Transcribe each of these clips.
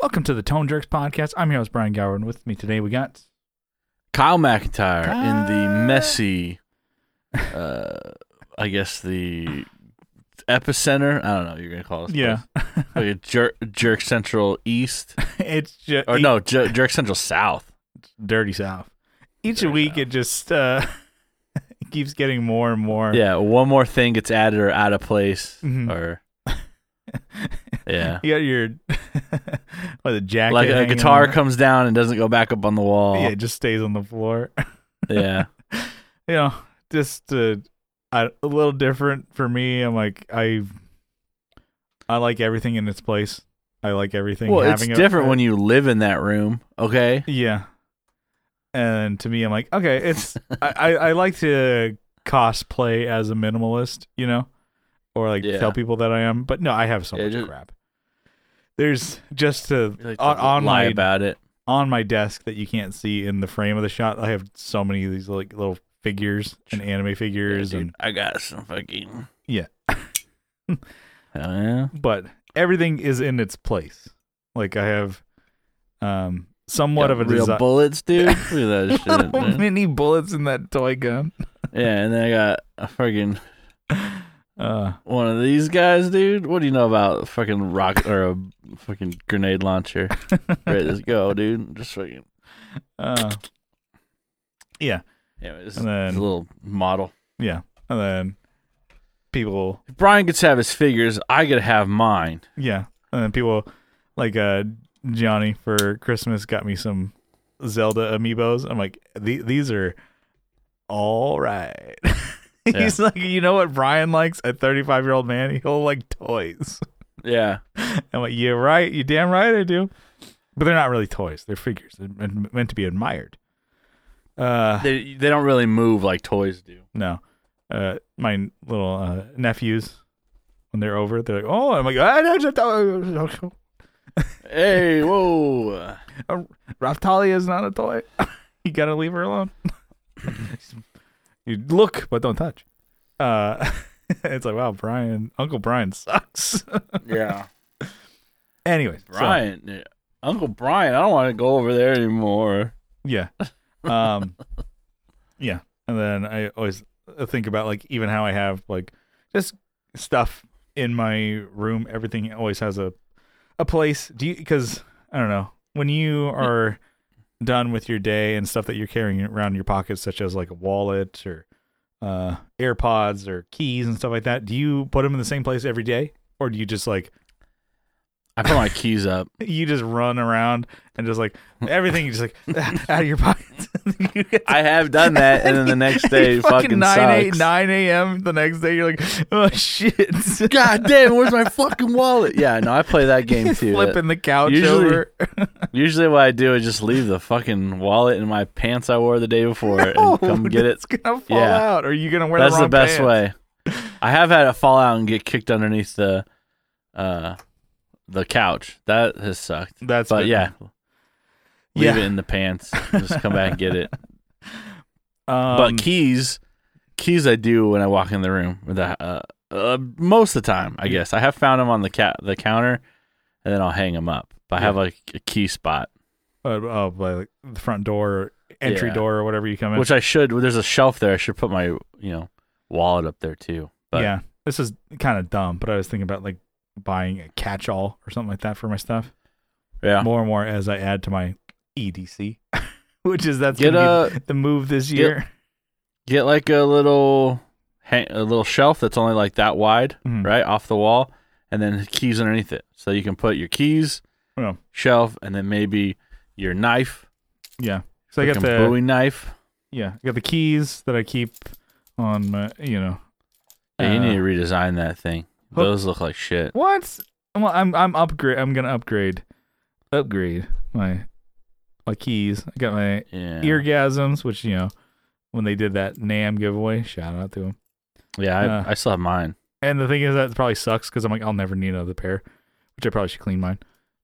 Welcome to the Tone Jerks podcast. I'm your host Brian Gower, and with me today we got Kyle McIntyre in the messy, uh, I guess the epicenter. I don't know. what You're gonna call it yeah. like jerk, jerk central east, it's just or no, jer- jerk central south. dirty south. Each Dirty week South. it just uh, it keeps getting more and more. Yeah, one more thing gets added or out of place, Mhm. or yeah, You got your what the jacket like a guitar on- comes down and doesn't go back up on the wall. Yeah, it just stays on the floor. yeah. you know, just uh, I, a little different for me. I'm like I I like everything in its place. I like everything. Well, it's different a, when you live in that room. Okay. Yeah. And to me, I'm like, okay, it's I, I, I like to cosplay as a minimalist, you know, or like Yeah. tell people that I am. But no, I have so Yeah, much just- crap. There's just like on, on lie my about it. on my desk that you can't see in the frame of the shot. I have so many of these like little figures and anime Yeah, figures dude, and I got some fucking. Yeah. Hell yeah. but everything is in its place. Like I have um somewhat Got of a real design. bullets, dude. Look at that shit. mini bullets in that toy gun. Yeah, and then I got a fucking Uh, one of these guys, dude. What do you know about a fucking rocket or a fucking grenade launcher? Ready to go, dude. Just fucking uh, yeah, yeah. It's, And then- it's a little model. yeah, and then people, If Brian gets to have his figures, I gotta have mine. yeah, and then people like uh Johnny for Christmas got me some Zelda amiibos. I'm like, these are all right. He's like, you know what Brian likes? A 35 year old man, he'll like toys. Yeah, I'm like, you're right. You damn right I do. But they're not really toys. They're figures. They're meant to be admired. Uh, they they don't really move like toys do. no. Uh, my little uh, nephews, when they're over, they're like, oh, I'm like, ah, Hey, whoa! Raphtalia is not a toy. you gotta leave her alone. You look, but don't touch. Uh, it's like, wow, Brian, Uncle Brian sucks. Yeah, Anyways, so- Brian, yeah. Uncle Brian. I don't want to go over there anymore. Yeah. Um yeah. And then I always think about like even how I have like just stuff in my room, everything always has a a place. Do you cuz I don't know, when you are done with your day and stuff that you're carrying around in your pockets such as like a wallet or uh AirPods or keys and stuff like that, do you put them in the same place every day? Or do you just like I put my keys up. you just run around and just like everything you just like out of your pockets. You I have done that, and then the next day, fucking, nine sucks. eight nine a.m. The next day, you're like, oh shit, God damn, where's my fucking wallet? Yeah, no, I play that game too. flipping the couch Usually- over. Usually, what I do is just leave the fucking wallet in my pants I wore the day before No, and come get it. It's gonna fall Yeah. out. Or are you gonna wear That's the the best pants? way. I have had it fall out and get kicked underneath the, uh, the couch. That has sucked. That's But been- yeah, leave Yeah. it in the pants. Just come back and get it. Um, but keys, keys, I do when I walk in the room. With the, uh, uh, most of the time, I guess I have found them on the cat the counter, and then I'll hang them up. But I have like a key spot, uh, oh, by like the front door, entry Yeah. door, or whatever you come in. which I should. There's a shelf there. I should put my you know wallet up there too. But yeah, this is kind of dumb, but I was thinking about like buying a catch-all or something like that for my stuff. yeah. more and more as I add to my EDC, which is that's Get a be the move this get- year. get like a little hang, a little shelf that's only like that wide, Mhm. right off the wall, and then keys underneath it, so you can put your keys, Yeah. shelf, and then maybe your knife, Yeah, so I got the Bowie knife. yeah, I got the keys that I keep on my you know. Yeah, you uh, need to redesign that thing. Hook- Those look like shit. What? Well, I'm I'm upgrade. I'm gonna upgrade, upgrade my my keys. I got my Yeah, eargasms, which you know when they did that NAMM giveaway. Shout out to them. yeah. I, uh, I still have mine. And the thing is that probably sucks because I'm like I'll never need another pair, which I probably should clean mine.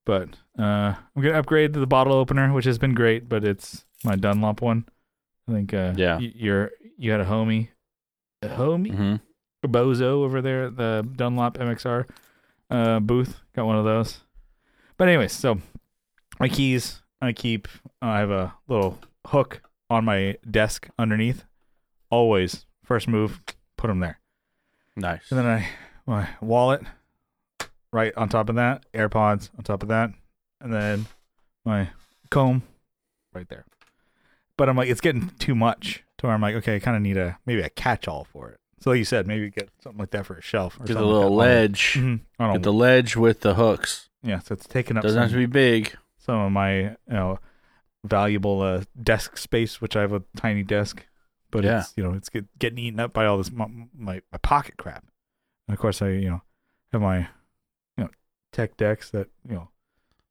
But uh, I'm gonna upgrade to the bottle opener, which has been great, but it's my Dunlop one. I think uh, Yeah. y- you're you had a homie, a homie, hmm a bozo over there at the Dunlop MXR uh, booth. Got one of those. But anyways, so my keys I keep. I have a little hook on my desk underneath. Always first move, put them there. Nice. And then I my wallet right on top of that, AirPods on top of that, and then my comb right there. But I'm like, it's getting too much to where I'm like, okay, I kind of need a maybe a catch all for it. So like you said, maybe get something like that for a shelf. Or Get the something little that. ledge. Mhm. I Get don't the ledge with the hooks. yeah, so it's taking up Doesn't some, have to be big. some of my you know valuable uh, desk space, which I have a tiny desk, but Yeah. it's you know it's get, getting eaten up by all this my, my my pocket crap. And of course, I you know have my you know tech decks that you know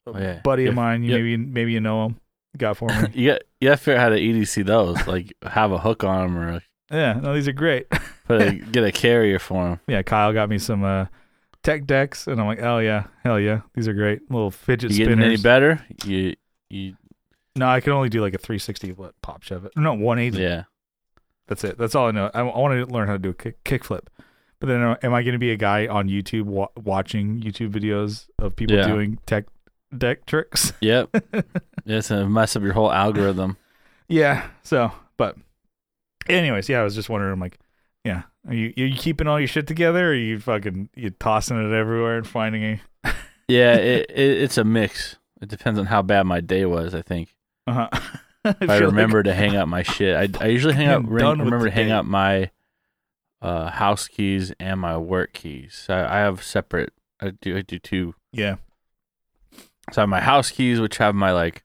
Oh, yeah. buddy of mine. You Yep. maybe maybe you know him got for me. You got you got to figure out how to EDC those. Like have a hook on them or yeah, no, these are great. put a, get a carrier for them. yeah, Kyle got me some uh, tech decks, and I'm like, oh yeah, hell yeah, these are great. Little fidget You getting spinners. any better? You you No, I can only do like a 360 what, pop shove it. No, 180. yeah. That's it. That's all I know. I, I want to learn how to do a kick, kick flip. But then, uh, am I going to be a guy on YouTube wa- watching YouTube videos of people Yeah. doing tech deck tricks? Yep. It's gonna mess up your whole algorithm. yeah. So, but, anyways, yeah, I was just wondering. I'm like, yeah, are you are you keeping all your shit together, or are you fucking you tossing it everywhere and finding a? Yeah, it, it it's a mix. It depends on how bad my day was. I think Uh huh. if I remember to hang up my shit. I I usually hang up. Re- remember to hang day. up my uh, house keys and my work keys. I, I have separate. I do I do two. yeah. So I have my house keys, which have my like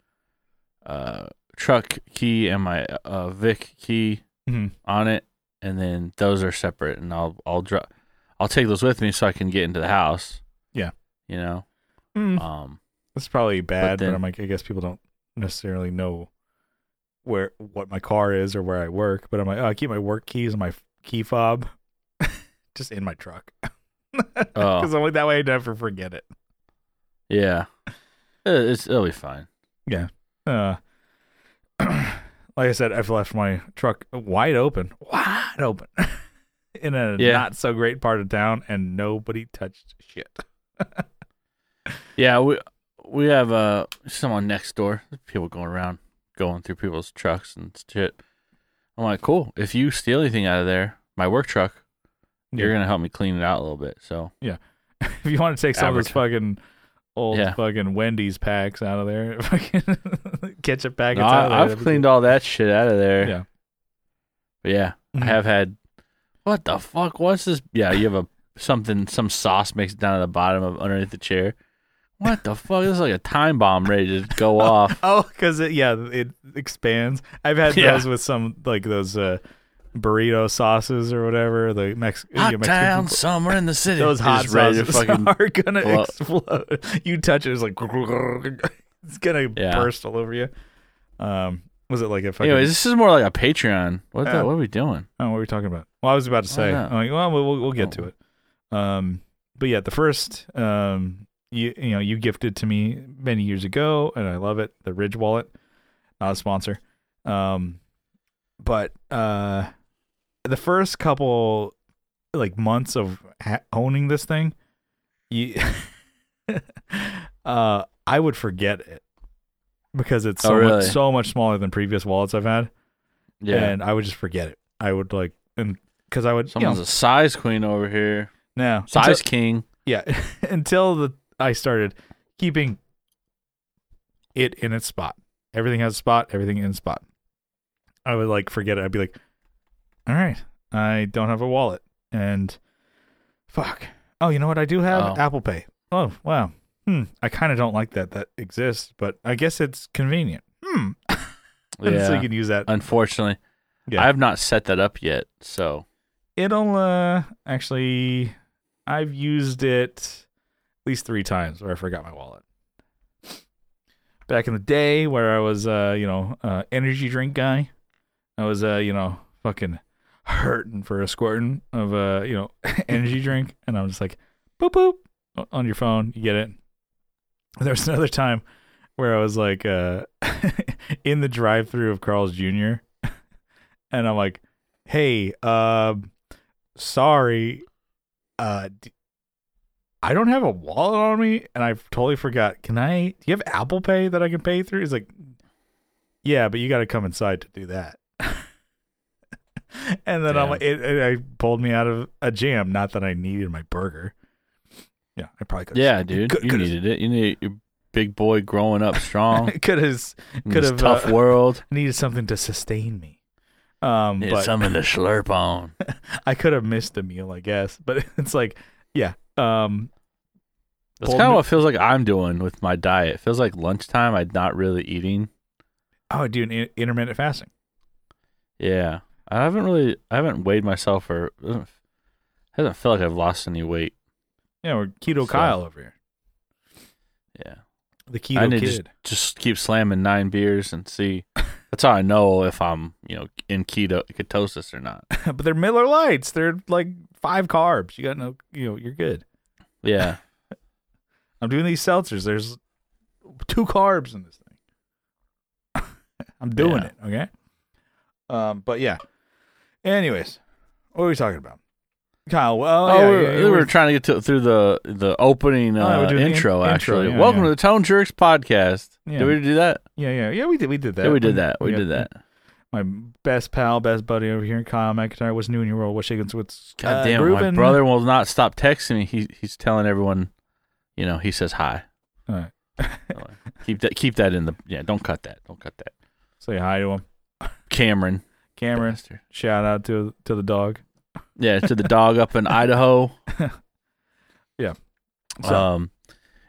uh, truck key and my uh, Vic key hmm on it, and then those are separate. And I'll I'll drop. I'll take those with me so I can get into the house. Yeah. You know. Mm. Um. That's probably bad, but, then- I'm like, I guess people don't necessarily know where what my car is or where I work. But I'm like, oh, I keep my work keys and my key fob just in my truck Oh. because I'm like that way I never forget it. Yeah. It's it'll be fine. Yeah. Uh, like I said, I've left my truck wide open, wide open, in a Yeah. not so great part of town, and nobody touched shit. Yeah, we we have uh someone next door. People going around, going through people's trucks and shit. I'm like, cool. If you steal anything out of there, my work truck, you're gonna help me clean it out a little bit. So yeah, if you want to take some of this fucking old Yeah. fucking Wendy's packs out of there, fucking ketchup packets No, out of there. I, I've cleaned all that shit out of there. Yeah. But yeah, Mhm. I have had. What the fuck? was this? Yeah, you have a something, some sauce mixed down at the bottom of underneath the chair. What the fuck? This is like a time bomb ready to go off. Oh, because it yeah, it expands. I've had Yeah. those with some like those uh, burrito sauces or whatever. The Mex- Hot yeah, Mexican town, people- somewhere in the city. Those hot Just sauces fucking are gonna blow- explode. You touch it, it's like it's gonna Yeah. burst all over you. Um, was it like a fucking? Anyways, this is more like a Patreon. What the, Yeah. what are we doing? Oh, what were we talking about? Well, I was about to say. not? I'm like, well, we'll, we'll get Oh. to it. Um, but yeah, the first, um, you you know, you gifted to me many years ago, and I love it. The Ridge Wallet, not a sponsor. Um, but uh, the first couple like months of ha- owning this thing, you, uh, I would forget it because it's Oh, so really? much so much smaller than previous wallets I've had Yeah, and I would just forget it. I would like, and because I would, you someone's know, a size queen over here. no, Size until, king. yeah, until the I started keeping it in its spot. Everything has a spot. Everything in spot. I would like forget it. I'd be like, all right, I don't have a wallet, and fuck. Oh, you know what? I do have Oh. Apple Pay. Oh, wow. Hmm. I kind of don't like that that exists, but I guess it's convenient. Hmm. Yeah. so you can use that. Unfortunately, Yeah. I have not set that up yet. So It'll uh actually I've used it at least three times where I forgot my wallet. Back in the day where I was uh, you know, uh energy drink guy, I was uh, you know, fucking hurting for a squirting of a you know, energy drink and I'm just like boop boop on your phone, you get it. There was another time where I was like uh in the drive through of Carl's Jr. and I'm like, hey, um sorry uh d- I don't have a wallet on me, and I totally forgot. Can I? Do you have Apple Pay that I can pay through? He's like, yeah, but you got to come inside to do that. And then I'm like, it, it, I pulled me out of a jam. Not that I needed my burger. Yeah, I probably could. Yeah, dude, could- you could've- needed it. You need your big boy growing up strong could have Could've, tough uh, world. needed something to sustain me. Um, Need but something to slurp on. I could have missed a meal, I guess. But it's like, yeah. Um, That's kind of what feels like I'm doing with my diet. It feels like lunchtime. I'm not really eating. oh, I do an intermittent fasting. Yeah, I haven't really. I haven't weighed myself or doesn't hasn't felt like I've lost any weight. Yeah, we're keto So- Kyle over here. Yeah, The I keto need to kid. just keep slamming nine beers and see. That's how I know if I'm you know in keto ketosis or not. but they're Miller Lites. They're like five carbs. You got no, you know, you're good. Yeah, I'm doing these seltzers. There's two carbs in this thing. I'm doing Yeah. it. Okay. Um, but yeah. Anyways, what are we talking about? Kyle. Well, Oh, yeah, we're, we we're- were trying to get to, through the the opening Oh, uh, in- intro. intro, actually, yeah, welcome yeah. to the Tone Jerks podcast. Yeah. Did we do that? yeah, yeah, yeah. We did. We did that. Yeah, we did that. We Yeah. did that. My best pal, best buddy over here, Kyle McIntyre. What's new in your world? What's shaking? What's God uh, damn, my brother will not stop texting me. He he's telling everyone, you know, he says hi. All right. Keep that keep that in the yeah. Don't cut that. Don't cut that. Say hi to him, Cameron. Cameron. bastard. Shout out to to the dog. Yeah, to the dog up in Idaho. yeah. So, Um.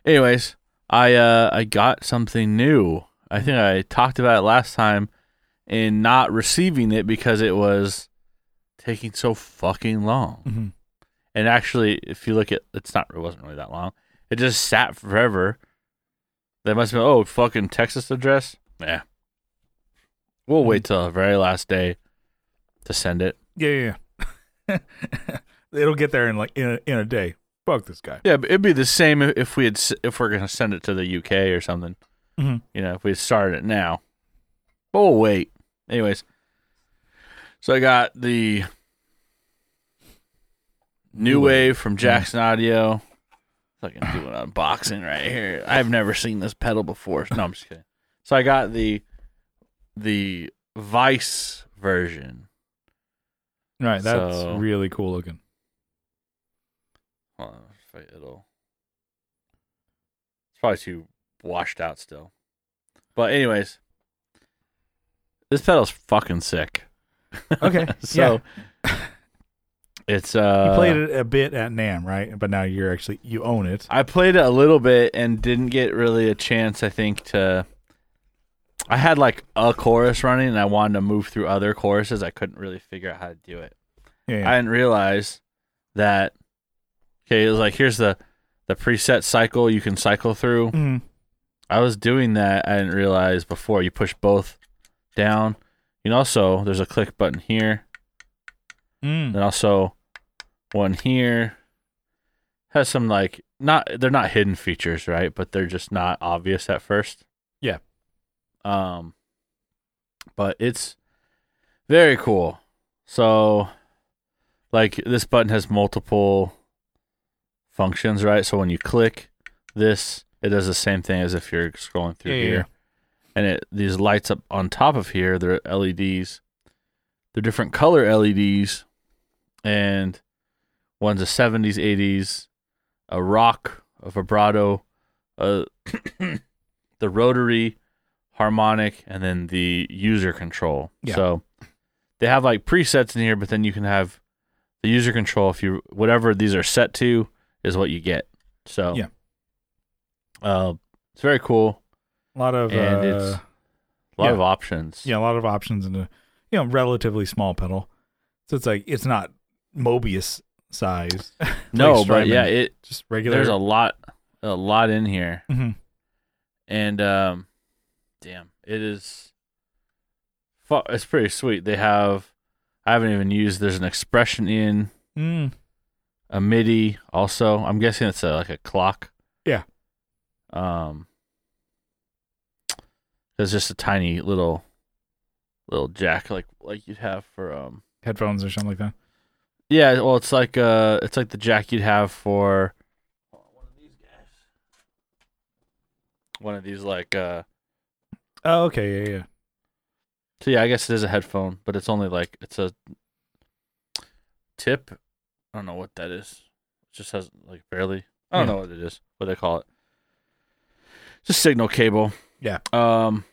Anyways, I uh I got something new. I think I talked about it last time, in not receiving it because it was taking so fucking long. mhm. And actually, if you look at it's not it wasn't really that long. It just sat forever. They must have been oh fucking Texas address. Yeah. We'll wait till the very last day to send it. yeah, yeah. yeah. It'll get there in like in a, in a day. Fuck this guy. Yeah, it'd be the same if- we had if we're gonna send it to the UK or something. Mhm. You know, if we started it now. Oh wait. Anyways, so I got the new wave from Jackson Audio. Fucking doing unboxing right here. I've never seen this pedal before. No, I'm just kidding. So I got the the Vice version. Right, that's So- really cool looking. Hold on, it'll. It's probably too washed out still. But anyways, this pedal's fucking sick. Okay, so it's uh. You played it a bit at NAMM, right? But now you're actually you own it. I played it a little bit and didn't get really a chance. I think to. I had like a chorus running and I wanted to move through other choruses. I couldn't really figure out how to do it. Yeah, yeah. I didn't realize that. Okay, it was like here's the the preset cycle you can cycle through. Mhm. I was doing that. I didn't realize before you push both down. And also, there's a click button here. Mm. Then also one here has some like not they're not hidden features, right? But they're just not obvious at first. Um but it's very cool. So like this button has multiple functions, right? So when you click this, it does the same thing as if you're scrolling through Yeah, here. yeah. And it these lights up on top of here, they're LEDs. They're different color LEDs and one's a 70s 80s a rock a vibrato uh the rotary harmonic and then the user control Yeah. so they have like presets in here but then you can have the user control if you whatever these are set to is what you get so Yeah. uh it's very cool A lot of and uh, it's a lot yeah. of options yeah, a lot of options in a you know relatively small pedal. So it's like it's not Mobius size. no like but yeah it just regular. there's a lot a lot in here Mhm. and um damn it is it's pretty sweet they have i haven't even used there's an expression in Mm. a midi also i'm guessing it's a, like a clock Yeah. um there's just a tiny little little jack like like you'd have for um headphones or something like that. yeah well it's like uh it's like the jack you'd have for one of these guys. one of these like uh Oh, okay, yeah, yeah. so yeah, I guess it is a headphone, but it's only like it's a tip. I don't know what that is. It just has like barely I don't Yeah. know what it is. What they call it. Just signal cable. Yeah. Um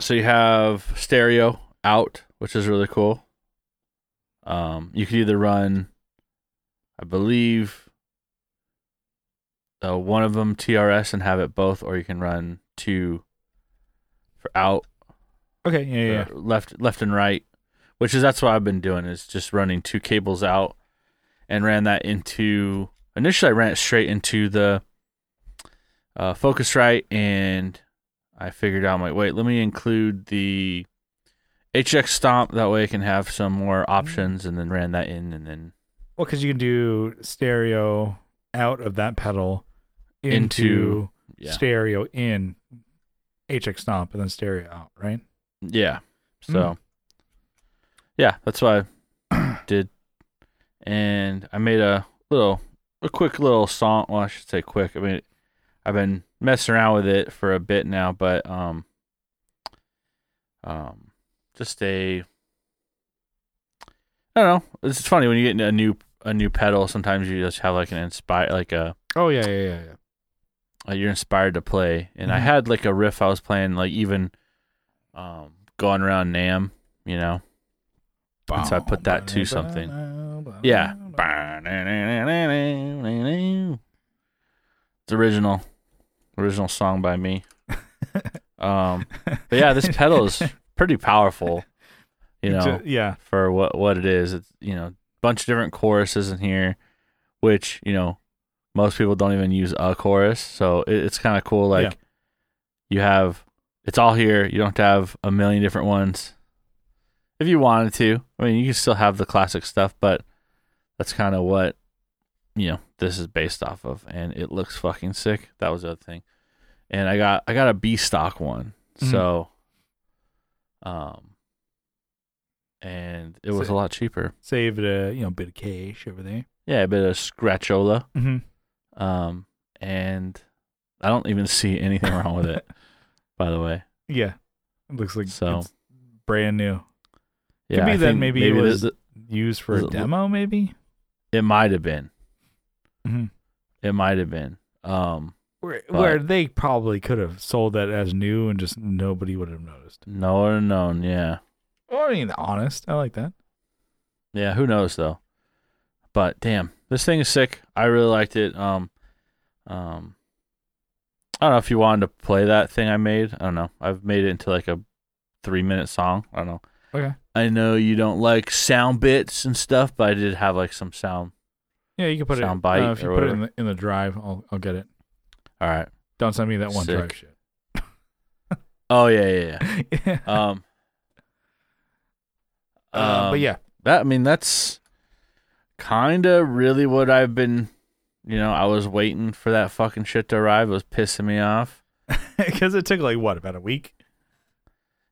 so you have stereo out, which is really cool. Um you could either run I believe uh, one of them TRS and have it both or you can run two for out Okay, yeah, yeah. left left and right, which is that's what I've been doing is just running two cables out and ran that into initially I ran it straight into the uh, Focusrite and I figured out I'm like wait let me include the HX stomp that way I can have some more options and then ran that in and then Well, because you can do stereo out of that pedal into, Into- yeah stereo in HX Stomp and then stereo out, right? yeah so Mm. yeah that's what I did and I made a little a quick little song well I should say quick I mean I've been messing around with it for a bit now but um um just a I don't know it's funny when you get a new a new pedal sometimes you just have like an inspire like a Oh yeah, yeah, yeah, yeah. Uh, you're inspired to play. And I Mhm. had like a riff I was playing, like even um, going around NAMM, you know. And so I put that to something. Yeah. It's original, original song by me. Um, but yeah, this pedal is pretty powerful, you know, Ju- yeah, for what what it is. It's you know, bunch of different choruses in here, which you know, most people don't even use a chorus, so it, it's kind of cool. Like Yeah. you have, it's all here. You don't have to have a million different ones. If you wanted to, I mean, you can still have the classic stuff, but that's kind of what you know this is based off of, and it looks fucking sick. That was the other thing, and I got I got a B stock one, Mhm. so um, and it was a lot cheaper. saved a you know bit of cash over there. Yeah, a bit of scratchola, Mm-hmm. Um, and I don't even see anything wrong with it. By the way, Yeah, it looks like So- it's brand new. yeah, be I that think maybe it was- the- Used for a Was it- demo, maybe. it might have been, Mm-hmm. it might have been. Um, Where, But- where they probably could have sold that as new and just nobody would have noticed. no one known. Yeah, I mean, honest. I like that. yeah. Who knows though? But damn, this thing is sick. I really liked it. Um, um, I don't know if you wanted to play that thing I made. I don't know. I've made it into like a three minute song. I don't know. Okay. I know you don't like sound bits and stuff, but I did have like some sound. Yeah, you can put Sound it. bite uh, if you put it in the in the drive, I'll I'll get it. All right. Don't send me that one Sick. drive shit. Oh yeah, yeah, yeah. yeah. Um, Uh, but um, yeah, that I mean that's kind of really what I've been. You know, I was waiting for that fucking shit to arrive. It was pissing me off. because it took like what about a week?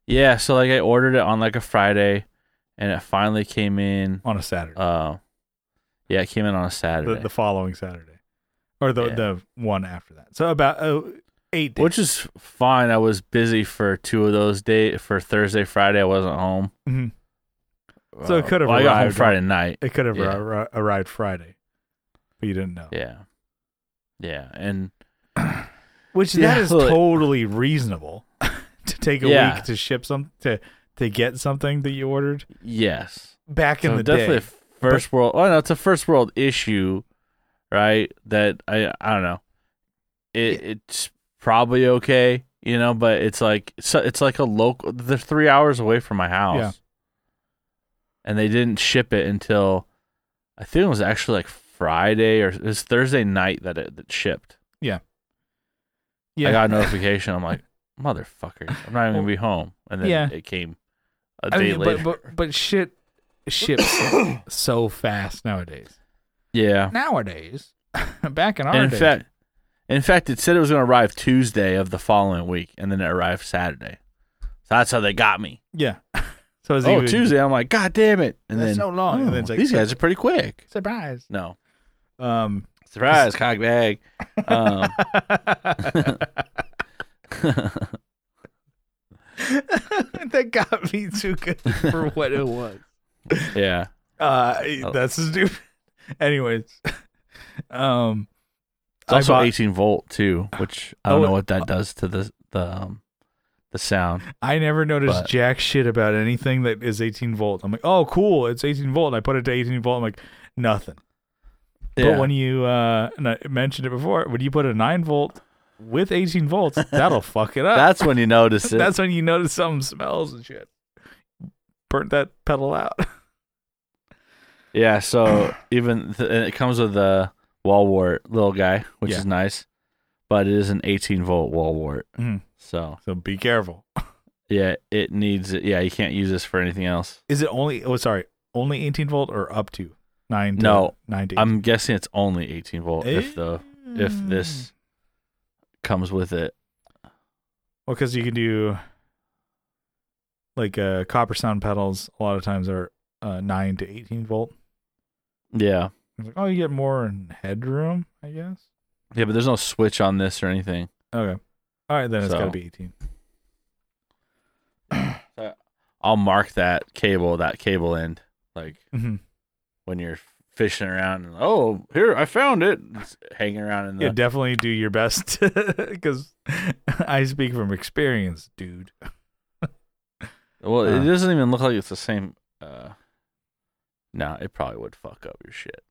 Yeah, so like I ordered it on like a Friday, and it finally came in. on a Saturday, Uh, yeah, it came in on a Saturday, the, the following Saturday, or the Yeah. the one after that. So about uh, eight days. which is fine. I was busy for two of those days. For Thursday, Friday, I wasn't home. Mhm. So it could have well, I got home arrived Friday night. it could have yeah. arri- arrived Friday, but you didn't know. Yeah, yeah, and Which Yeah, that is it- totally reasonable to take a Yeah. week to ship some to to get something that you ordered yes, back in so the definitely day. first world. Oh no, it's a first world issue, right? That I I don't know. It it's probably okay, you know, but it's like it's, it's like a local. They're three hours away from my house, Yeah. And they didn't ship it until I think it was actually like Friday or it was Thursday night that it that shipped. Yeah, Yeah. I got a notification. I'm like, motherfucker, I'm not even gonna be home, and then Yeah. it came a day mean, later. but but but shit ships so fast nowadays. yeah, Nowadays, back in our in days, fact, in fact, it said it was going to arrive Tuesday of the following week, and then it arrived Saturday. So that's how they got me. yeah. So it's Oh, even, Tuesday! I'm like, God damn it! And That's then so long. And oh, then it's like, these guys are pretty quick. surprise. No, Um, Surprise, cock bag. Um, that got me too good for what it was. yeah. Uh, Oh. that's stupid. Anyways, um, It's also bought, 18 volt too, which I don't Oh, know what that does to the the um, the sound. I never noticed but- jack shit about anything that is 18 volt. I'm like, oh, cool, it's 18 volt. And I put it to 18 volt. I'm like, nothing. But when you uh, and I mentioned it before, when you put a nine volt with 18 volts, that'll fuck it up. that's when you notice it. That's when you notice something smells and shit. Burnt that pedal out. yeah. So even th- and it comes with the wall wart little guy, which Yeah. is nice, but it is an 18 volt wall wart. Mhm. So So be careful. yeah, it needs it. Yeah, you can't use this for anything else. Is it only? Oh, sorry, only 18 volt or up to nine? To No, nine to. I'm guessing it's only 18 volt if the if this comes with it. well, because you can do like uh, copper sound pedals. A lot of times are uh, nine to 18 volt. Yeah. Like, oh, you get more headroom, I guess. Yeah, but there's no switch on this or anything. Okay. All right, then it's got to be 18. I'll mark that cable, that cable end, like Mm-hmm. when you're fishing around. And, oh, here I found it. It's hanging around in the. Yeah, definitely do your best because I speak from experience, dude. well, uh. it doesn't even look like it's the same. Uh, no, it probably would fuck up your shit.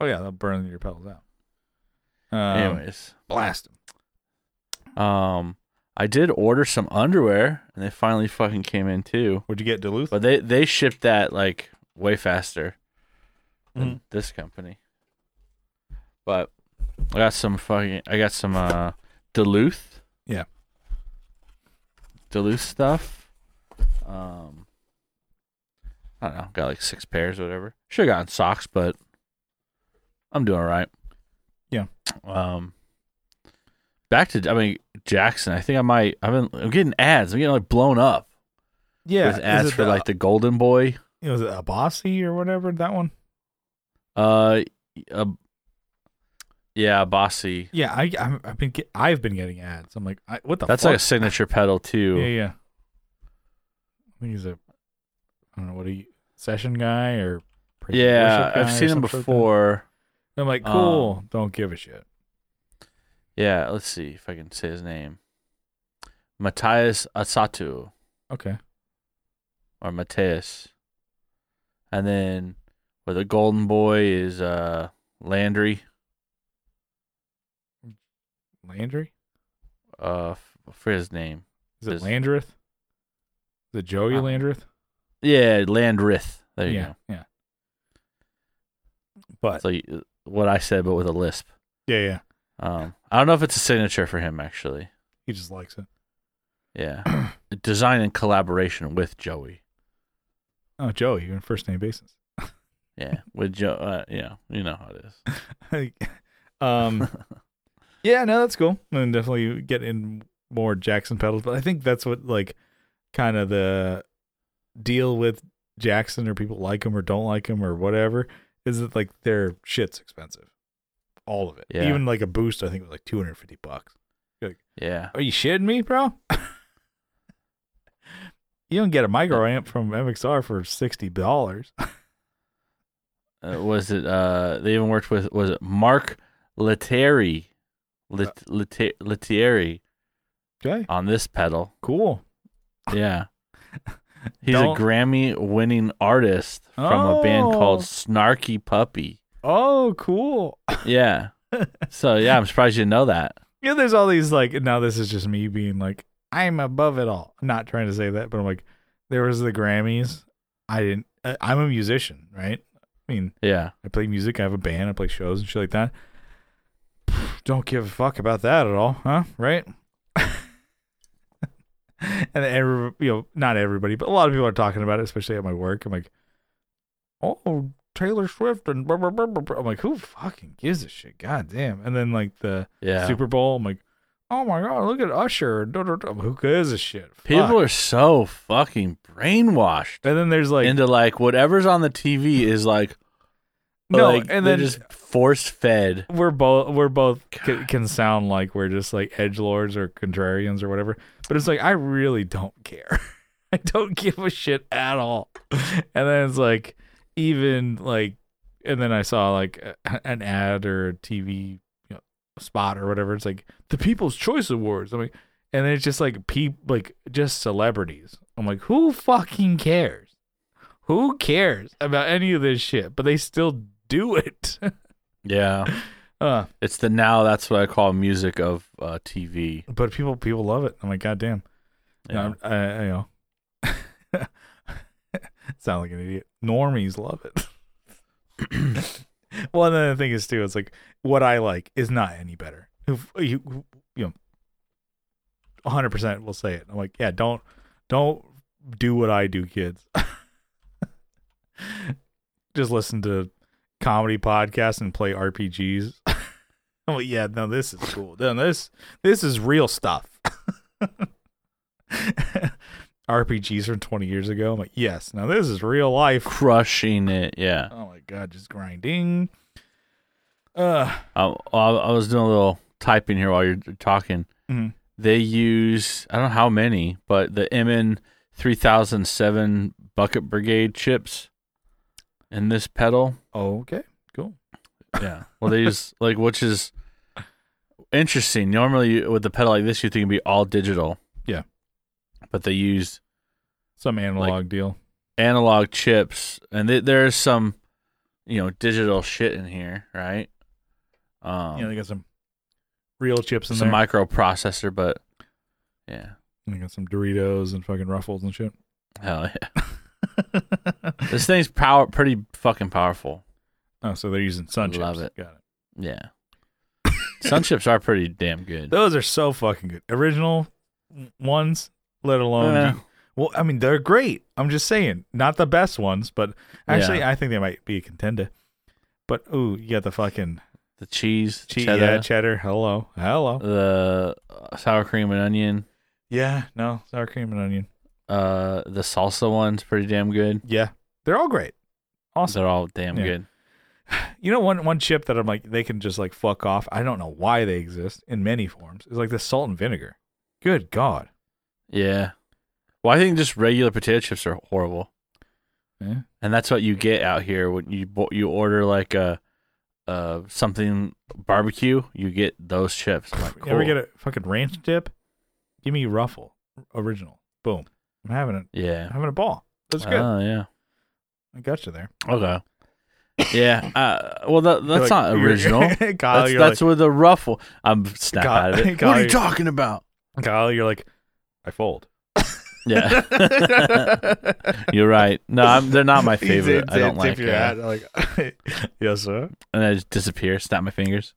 Oh yeah, they'll burn your pedals out. Um, Anyways, blast them. Um, I did order some underwear, and they finally fucking came in too. Would you get Duluth? But they they shipped that like way faster than Mhm. this company. But I got some fucking I got some uh Duluth. Yeah. Duluth stuff. Um I don't know, got like six pairs or whatever. Should have gotten socks, but I'm doing all right. Yeah. Um back to I mean Jackson, I think I might I've been I'm getting ads. I'm getting like blown up yeah, with ads for like the Golden Boy. was it a bossy or whatever that one? Uh, uh yeah, bossy. Yeah, I I'm- I've been get, I've been getting ads. I'm like, I, what the? That's fuck? like a signature pedal too. yeah, yeah. I think he's a I don't know what you session guy or Yeah, guy I've seen him shit like before. I'm like, cool. Um, don't give a shit. Yeah, let's see if I can say his name. Matthias Asato Okay. or Matthias. And then where the golden boy is uh Landry. Landry? Uh for his name. Is it Is- Landreth? Is it Joey Uh, Landreth? Yeah, Landreth. There you yeah, go. yeah. But So you- what I said but with a lisp. yeah, yeah. Um I don't know if it's a signature for him actually. He just likes it. Yeah. Design in collaboration with Joey. Oh, Joey, you're in first name basis. Yeah, with Joe. Uh, yeah, you know how it is. um, yeah, no, that's cool. And definitely get in more Jackson pedals, but I think that's what like kind of the deal with Jackson or people like him or don't like him or whatever is that like their shit's expensive. All of it. Yeah. Even like a boost, I think was like 250 bucks. yeah, Are you shitting me, bro? you don't get a micro amp from MXR for $60. uh, was it? Uh, they even worked with was it Mark Lettieri, Lit, Lette- Lettieri Okay, on this pedal. cool. Yeah, he's Don't- a Grammy-winning artist from a band Oh. called Snarky Puppy. Oh, cool. Yeah, so yeah, I'm surprised you didn't know that. Yeah, there's all these like now this is just me being like I'm above it all. I'm not trying to say that, but I'm like there was the Grammys. I didn't. I, I'm a musician, right? I mean, Yeah, I play music. I have a band. I play shows and shit like that. Don't give a fuck about that at all, huh? Right? and every, you know, not everybody, but a lot of people are talking about it, especially at my work. I'm like, oh, Taylor Swift and blah, blah, blah, blah. I'm like, who fucking gives a shit? God damn. And then like the yeah. Super Bowl, I'm like, oh my god, look at Usher. Who gives a shit? People are so fucking brainwashed and then there's like, into like whatever's on the TV is like No, like, and then just force fed. we're both we're both c- can sound like we're just like edge lords or contrarians or whatever, but it's like I really don't care. I don't give a shit at all. And then it's like even like, and then I saw like a- an ad or a TV you know, spot or whatever. It's like the People's Choice Awards. I'm like, and it's just like peop like just celebrities. I'm like, who fucking cares? Who cares about any of this shit? But they still do it. Yeah, uh, it's the now. That's what I call music of uh, TV. but people people love it. I'm like, God damn. Yeah. I, I, you know, sound like an idiot. Normies love it. well, and then the thing is too, it's like what I like is not any better. If you you know, 100 percent will say it. I'm like, yeah, don't don't do what I do, kids. Just listen to comedy podcasts and play RPGs. Like, yeah, no, this is cool. No, this this is real stuff. RPGs from 20 years ago. I'm like, yes, now this is real life. Crushing it. Yeah. Oh my god, just grinding. Uh, I, I was doing a little typing here while you're talking. Mhm. They use I don't know how many, but the MN three thousand seven Bucket Brigade chips in this pedal. okay, cool. Yeah. Well, they use like which is interesting. Normally, with the pedal like this, you think it'd be all digital. Yeah. But they use Some analog deal. analog chips, and th- there's some, you know, digital shit in here, right? Um, yeah, they got some real chips in some there. microprocessor, but yeah, they got some Doritos and fucking Ruffles and shit. hell yeah. this thing's power pretty fucking powerful. oh, so they're using sun chips. Love it. Got it. Yeah. Sun chips are pretty damn good. Those are so fucking good. Original ones, let alone. Eh. Well, I mean, they're great. I'm just saying, not the best ones, but actually, Yeah. I think they might be a contender. But ooh, you got the fucking The cheese, cheese, cheddar, yeah, cheddar. Hello, hello. the uh, sour cream and onion, Yeah, no sour cream and onion. uh, the salsa one's pretty damn good. Yeah, they're all great. Awesome. They're all damn Yeah. good. You know, one one chip that I'm like, they can just like fuck off. I don't know why they exist in many forms. Is like the salt and vinegar. Good God. Yeah. Well, I think just regular potato chips are horrible, Yeah. and that's what you get out here when you bo- you order like a, uh, something barbecue. You get those chips. I'm like, You ever cool. get a fucking ranch dip? Give me Ruffle original. Boom. I'm having it. Yeah. I'm having a ball. That's good. Oh yeah. I got you there. Okay. Yeah. Uh, well, that, that's not like- you're- original. Kyle, that's you're that's with the ruffle. I'm snap Kyle- out of it. Kyle, what are you you're- talking about? like, Kyle, you're like, I fold. Yeah. You're right. No, I'm, they're not my favorite. tip- I don't tip like. your uh, hat, like, yes, sir. and I just disappear. Snap my fingers.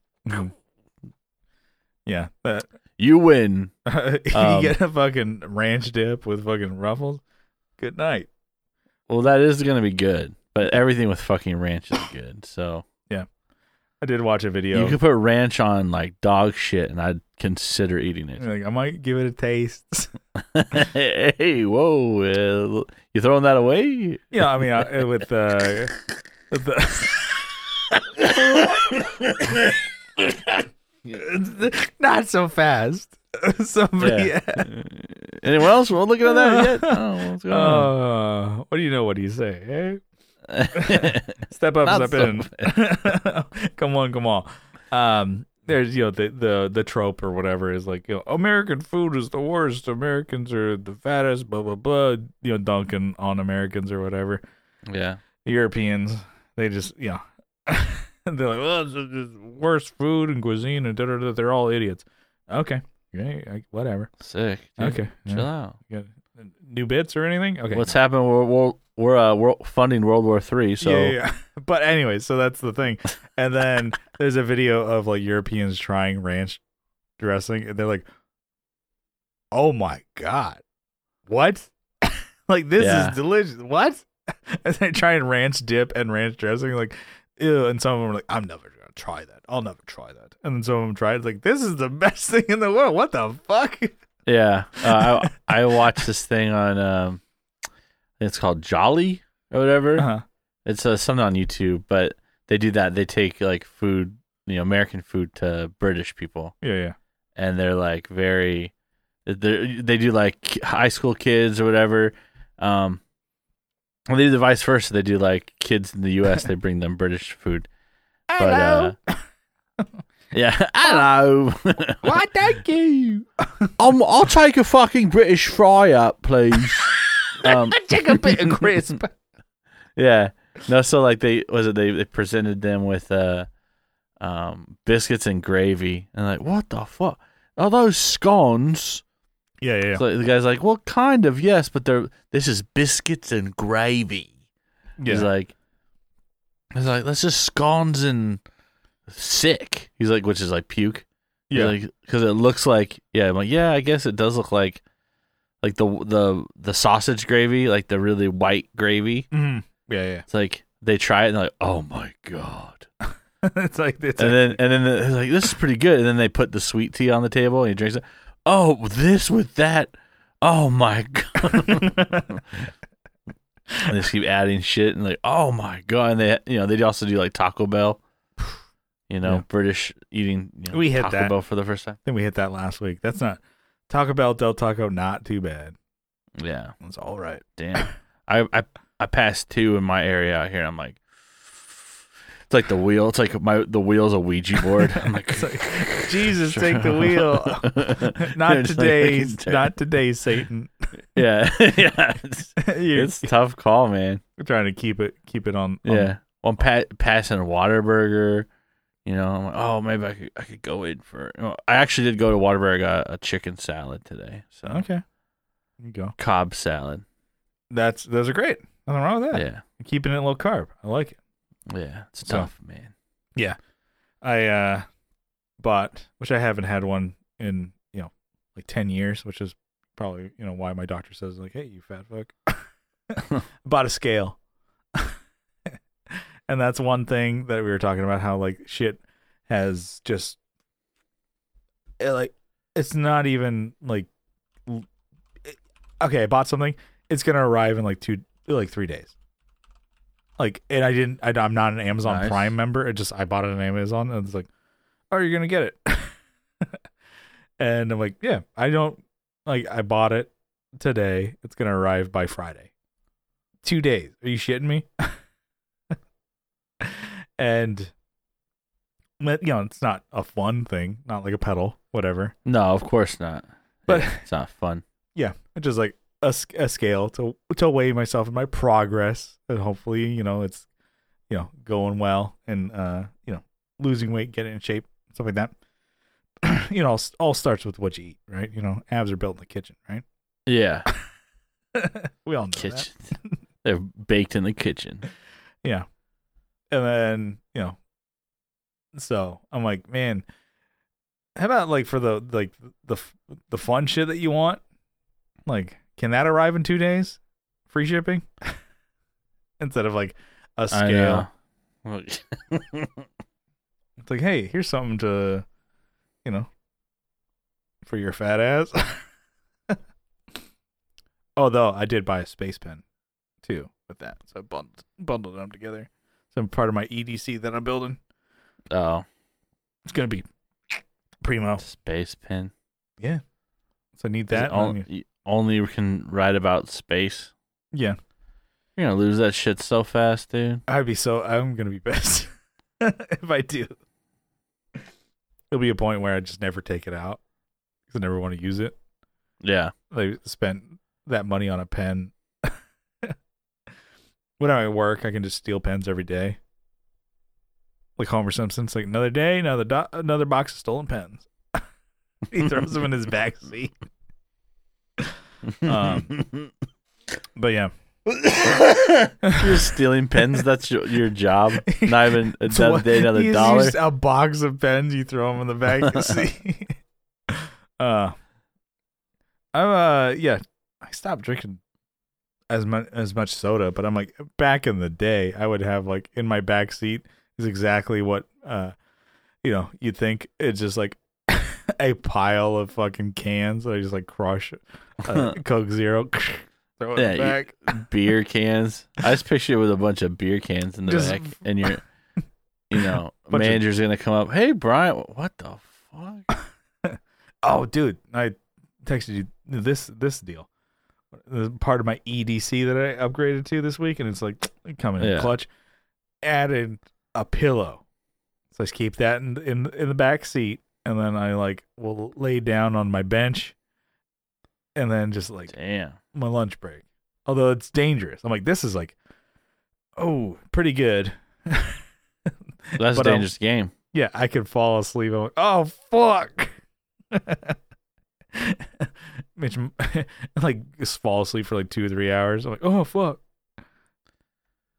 Yeah, that You win. you Um, get a fucking ranch dip with fucking ruffles. Good night. Well, that is gonna be good. But everything with fucking ranch is good. So I did watch a video. you could put ranch on like dog shit, and I'd consider eating it. like, I might give it a taste. hey, whoa! Uh, you throwing that away? yeah, I mean, I, with uh, with the not so fast. Somebody. Yeah. Anyone else? We're looking at that yet? Oh, what's going on? Uh, what do you know? What do you say? Hey, step up, Not step so in. come on, come on. Um, there's you know the the the trope or whatever is like you know American food is the worst. Americans are the fattest. Blah blah blah. You know, dunking on Americans or whatever. yeah. Europeans, they just you know they're like, well, it's just worst food and cuisine and da da da. They're all idiots. Okay, I- whatever. Sick. dude. Okay, Chill yeah. out. New bits or anything? Okay, What's happening? We're we're, uh, we're funding World War Three, so yeah, yeah. But anyway, so that's the thing. And then there's a video of like Europeans trying ranch dressing, and they're like, "Oh my god, what? like this Yeah. is delicious. What?" And they try and ranch dip and ranch dressing, like, ew. And some of them are like, "I'm never gonna try that. I'll never try that." And then some of them tried, like, "This is the best thing in the world. What the fuck?" yeah. Uh, I I watched this thing on um, it's called Jolly or whatever. Uh-huh. It's uh, something on YouTube, but they do that. They take like food, you know, American food to British people, Yeah, yeah. and they're like very, they they do like high school kids or whatever. Um, and they do the vice versa. They do like kids in the U.S. they bring them British food. But uh, yeah, hello. Why, thank you. um, I'll take a fucking British fry up, please. Um, Take a bit of crisp. Yeah. No, so like they was it they they presented them with uh um biscuits and gravy and like what the fuck are those scones? Yeah, yeah. yeah. So the guy's like, well, kind of yes, but they're this is biscuits and gravy. He's like, he's like that's just scones and sick. He's like, which is like puke. He's yeah. like because it looks like yeah. I'm like yeah, I guess it does look like like the the the sausage gravy, like the really white gravy. Mhm. Yeah, yeah. It's like they try it and they're like, oh my god. it's like it's and like, then and then it's like this is pretty good. And then they put the sweet tea on the table and he drinks it. Oh, this with that. Oh my god. and they just keep adding shit and like, oh my god. And they you know, they also do like Taco Bell. You know, Yeah. British eating you know, We hit Taco that. Bell for the first time. I think we hit that last week. That's not Taco Bell Del Taco. Not too bad. Yeah. That's all right. Damn. I, I I passed two in my area out here and I'm like it's like the wheel. It's like my the wheel's a Ouija board. I'm like, It's like, Jesus, take the wheel. not It's like, today. not today, Satan. Yeah, yeah. It's, it's a tough call, man. We're trying to keep it keep it on. on- Yeah. Well, I'm pa- passing Whataburger. You know, I'm like, oh, maybe I could I could go in for. You know, I actually did go to Waterbury. I got a chicken salad today. So Okay. There you go. Cobb salad. That's those are great. Nothing wrong with that. Yeah, Keeping it low carb. I like it. yeah. It's So- tough, man. Yeah, I uh bought which I haven't had one in, you know, like ten years, which is probably, you know, why my doctor says like, Hey, you fat fuck. bought a scale. And that's one thing that we were talking about how like shit has just it, like it's not even like it- eh, okay, I bought something. It's going to arrive in like 2 like 3 days. Like and I didn't I, I'm not an Amazon Nice. Prime member. It just I bought it on Amazon and it's like, "Oh, you're going to get it." and I'm like, "Yeah, I don't like I bought it today. It's going to arrive by Friday." two days. Are you shitting me? and you know, it's not a fun thing, not like a pedal, whatever. No, of course not. But- Yeah, it's not fun. Yeah, it's just like a, a scale to to weigh myself and my progress, and hopefully, you know, it's you know going well and uh you know losing weight, getting in shape, stuff like that. you know, all, all starts with what you eat, right? You know, abs are built in the kitchen, right? Yeah, we all know that. kitchen. They're baked in the kitchen. Yeah. And then, you know, so I'm like, man, how about like for the like the the fun shit that you want? Like, can that arrive in 2 days? Free shipping? Instead of like a scale. It's like, hey, here's something to you know, for your fat ass. Oh, Although I did buy a space pen too with that. So I bundled bundled them together. Some part of my EDC that I'm building. oh, It's gonna be primo. space pen. Yeah. So I need that. it on- you only can write about space. yeah. You're gonna lose that shit so fast, dude. I'd be so I'm gonna be best if I do. There'll be a point where I just never take it out because I never want to use it. Yeah. I spent that money on a pen. When I'm work, I can just steal pens every day. Like Homer Simpson, it's like another day, another do- another box of stolen pens. he throws them in his back seat. Um, But yeah, You're stealing pens. That's your, your job. Not even another day, another you dollar. use a box of pens, you throw them in the back seat. uh, I'm uh yeah, I stopped drinking as much as much soda, but I'm like back in the day, I would have like in my back seat is exactly what uh you know you'd think it's just like a pile of fucking cans that I just like crush uh, Coke Zero, throw it Yeah, back. beer cans. I just picture it with a bunch of beer cans in the Just- back, and you're you know, Bunch of- manager's gonna come up. Hey, Brian, what the fuck? Oh, dude, I texted you this this deal. Part of my EDC that I upgraded to this week, and it's like coming in Yeah. clutch. Added a pillow, so I just keep that in in in the back seat, and then I like will lay down on my bench, and then just like Damn. my lunch break. Although it's dangerous, I'm like this is like, oh, pretty good. That's But, a um, dangerous game. Yeah, I could fall asleep. I'm like, oh fuck. Mitch, like just fall asleep for like two or three hours. I'm like, oh fuck.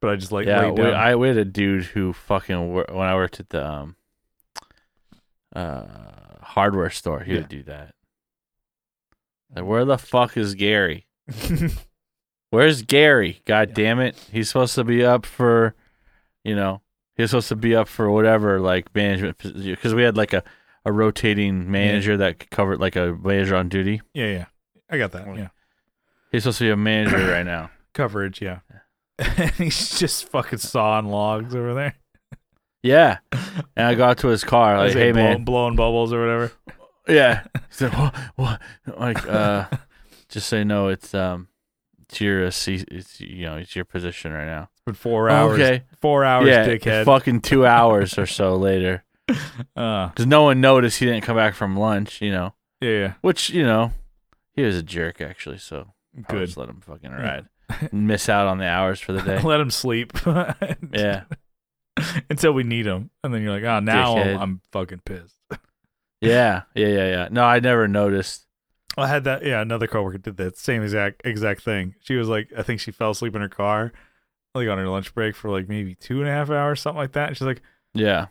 But I just like yeah, we. I we had a dude who fucking wor- when I worked at the um uh hardware store, he Yeah. would do that. Like, where the fuck is Gary? Where's Gary? God Yeah. damn it! He's supposed to be up for, you know, he's supposed to be up for whatever like management because we had like a a rotating manager that could cover like a manager on duty. yeah, yeah, I got that. Yeah, He's supposed to be a manager right now. coverage. Yeah, and he's just fucking sawing logs over there. Yeah, and I got to his car like, hey blow- man, blowing bubbles or whatever. Yeah. He said, what? What? Like, uh, just say no. it's um, it's your uh, it's you know, it's your position right now. For four hours. Okay. Four hours, yeah. dickhead. Fucking two hours or so later, Uh. because no one noticed he didn't come back from lunch. You know, yeah, yeah. which you know, he was a jerk actually. So I'll Good. just let him fucking ride, miss out on the hours for the day. Let him sleep. Yeah. Until we need him, and then you're like, oh, now I'm, Dickhead. I'm fucking pissed. Yeah. Yeah. Yeah. Yeah. No, I never noticed. I had that. Yeah, another coworker did that same exact exact thing. She was like, I think she fell asleep in her car, like on her lunch break for like maybe two and a half hours, something like that. And she's like, Yeah.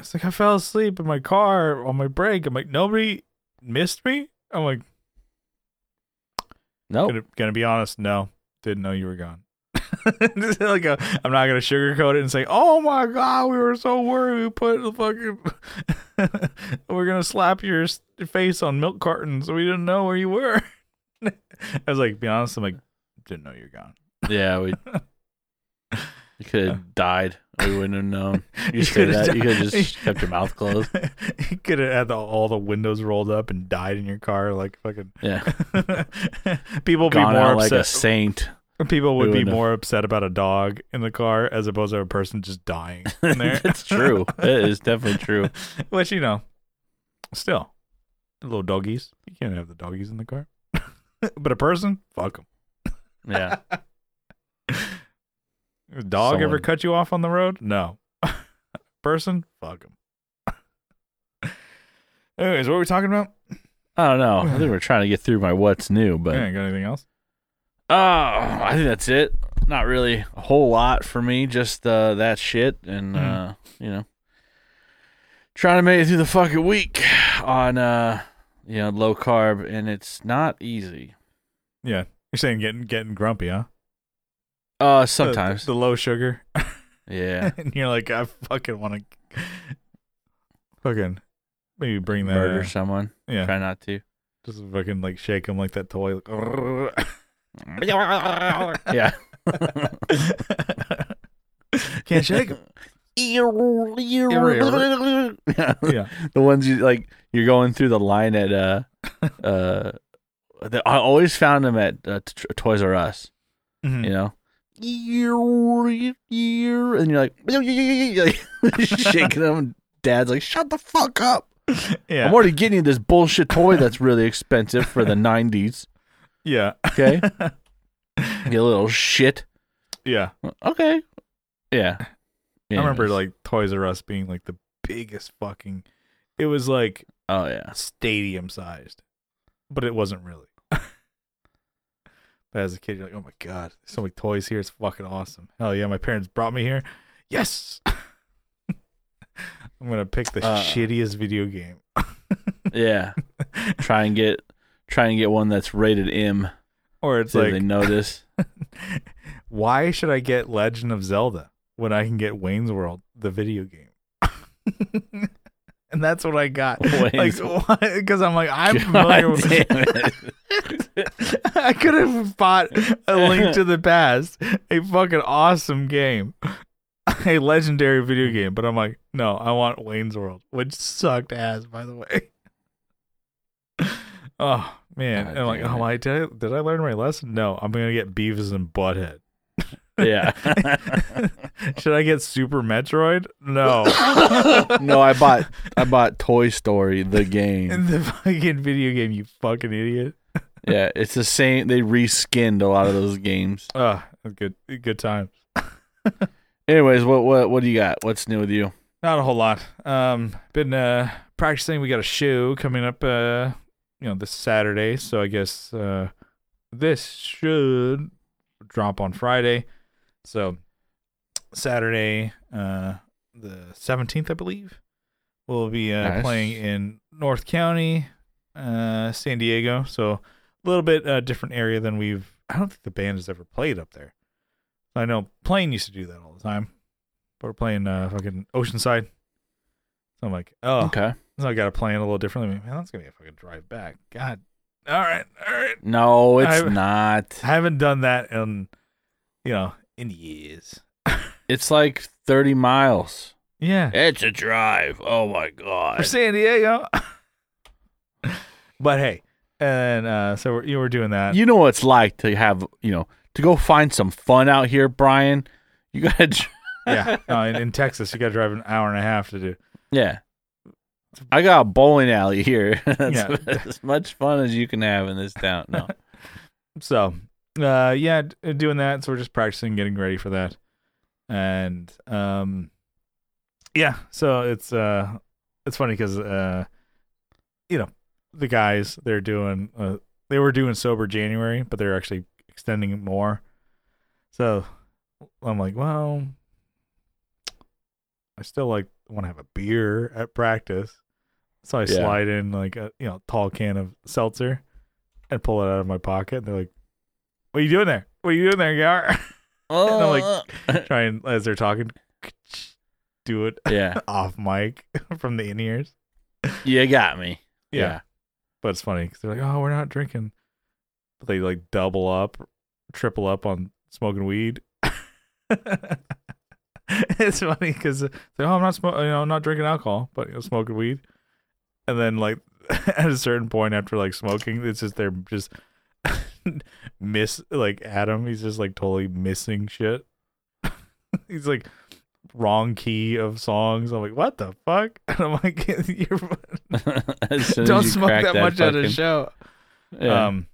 It's like I fell asleep in my car on my break. I'm like, nobody missed me. I'm like, Nope. gonna, gonna be honest, no, didn't know you were gone. Like a, I'm not gonna sugarcoat it and say, "Oh my god, we were so worried. We put the fucking, we're gonna slap your face on milk cartons. We didn't know where you were." I was like, "Be honest, I'm like, didn't know you were gone." Yeah. We. You could have died. We wouldn't have known. You, You could've that. You could have just kept your mouth closed. you could have had the, all the windows rolled up and died in your car, like fucking. Yeah. People would be more out like a upset. saint. People would be wouldn't have- more upset about a dog in the car as opposed to a person just dying in there. That's true. It is definitely true. Which you know, still, little doggies. You can't have the doggies in the car. but a person, fuck them. Yeah. Dog ever cut you off on the road? No. person, fuck them. Anyways, what were we talking about? I don't know. I think we're trying to get through my what's new, but yeah, got anything else? oh, I think that's it. Not really a whole lot for me. Just uh, that shit, and Mhm. uh, you know, trying to make it through the fucking week on uh, you know, low carb, and it's not easy. Yeah, you're saying getting getting grumpy, huh? Uh, sometimes, the, low sugar, yeah. and you're like, I fucking want to, fucking maybe bring that. Murder uh, someone. yeah, Try not to. just fucking like shake him like that toy. Like, yeah. Can't shake yeah. Yeah. the ones you like you're going through the line at uh uh the, I always found them at uh, t- Toys R Us, Mhm. you know. And you're like, like shaking them. Dad's like, shut the fuck up. Yeah. I'm already getting you this bullshit toy that's really expensive for the 90s. yeah. Okay. You little shit. yeah. Okay. Yeah. I remember like Toys R Us being like the biggest fucking. It was like oh, yeah. stadium sized, but it wasn't really. But as a kid, you're like, oh my god, there's so many toys here. It's fucking awesome. Hell yeah, my parents brought me here. Yes. I'm gonna pick the Uh. shittiest video game. Yeah. try and get try and get one that's rated M Or it's so like, they notice. why should I get Legend of Zelda when I can get Wayne's World, the video game? and that's what I got. Wayne's like, because I'm like, I'm God familiar with. it. I could have bought a Link to the Past, a fucking awesome game. a legendary video game, but I'm like, no, I want Wayne's World, which sucked ass, by the way. oh man, God I'm like, oh. I did. I, did I learn my lesson? No, I'm gonna get Beavis and Butthead. Yeah. Should I get Super Metroid? No. no, I bought I bought Toy Story the game. The fucking video game, you fucking idiot. Yeah, it's the same. They reskinned a lot of those games. Oh, good, good time. Anyways, what what what do you got? What's new with you? Not a whole lot. Um, been uh practicing. We got a show coming up. Uh, you know, this Saturday. So I guess uh, this should drop on Friday. So Saturday, uh, the seventeenth, I believe, we'll be uh, Nice. playing in North County, uh, San Diego. So a little bit uh, different area than we've. I don't think the band has ever played up there. I know Plane used to do that all the time. But we're playing uh, fucking Oceanside. So I'm like, oh, Okay. so I got to plan a little differently. Man, that's gonna be a fucking drive back. God, all right, all right. No, it's I- not. I haven't done that in, you know, in years. It's like thirty miles. Yeah, It's a drive. Oh my for god. San Diego. but hey, and uh, so we're you were doing that. You know what it's like to have you know to go find some fun out here, Brian. You gotta. dr- yeah, uh, in, in Texas, you got to drive an hour and a half to do. Yeah. I got a bowling alley here. That's Yeah. as much fun as you can have in this town. No. So, uh, yeah, doing that. So we're just practicing, getting ready for that, and um, yeah. So it's uh, it's funny because uh, you know, the guys they're doing uh, they were doing sober January, but they're actually extending it more. So I'm like, well, I still like want to have a beer at practice. So I Yeah. slide in like a you know tall can of seltzer and pull it out of my pocket. And they're like, "What are you doing there? What are you doing there, Gar?" And I'm like- trying as they're talking, do it yeah. off mic from the in ears. You got me. Yeah. But it's funny because they're like, "Oh, we're not drinking," but they like double up, triple up on smoking weed. it's funny because they're like, "Oh, I'm not smoking, you know, I'm not drinking alcohol, but you know, smoking weed." And then like at a certain point after like smoking, it's just they're just miss like Adam. He's just like totally missing shit. he's like wrong key of songs. I'm like, what the fuck? And I'm like, you're As soon as don't smoke crack that, much at a show. Yeah. Um,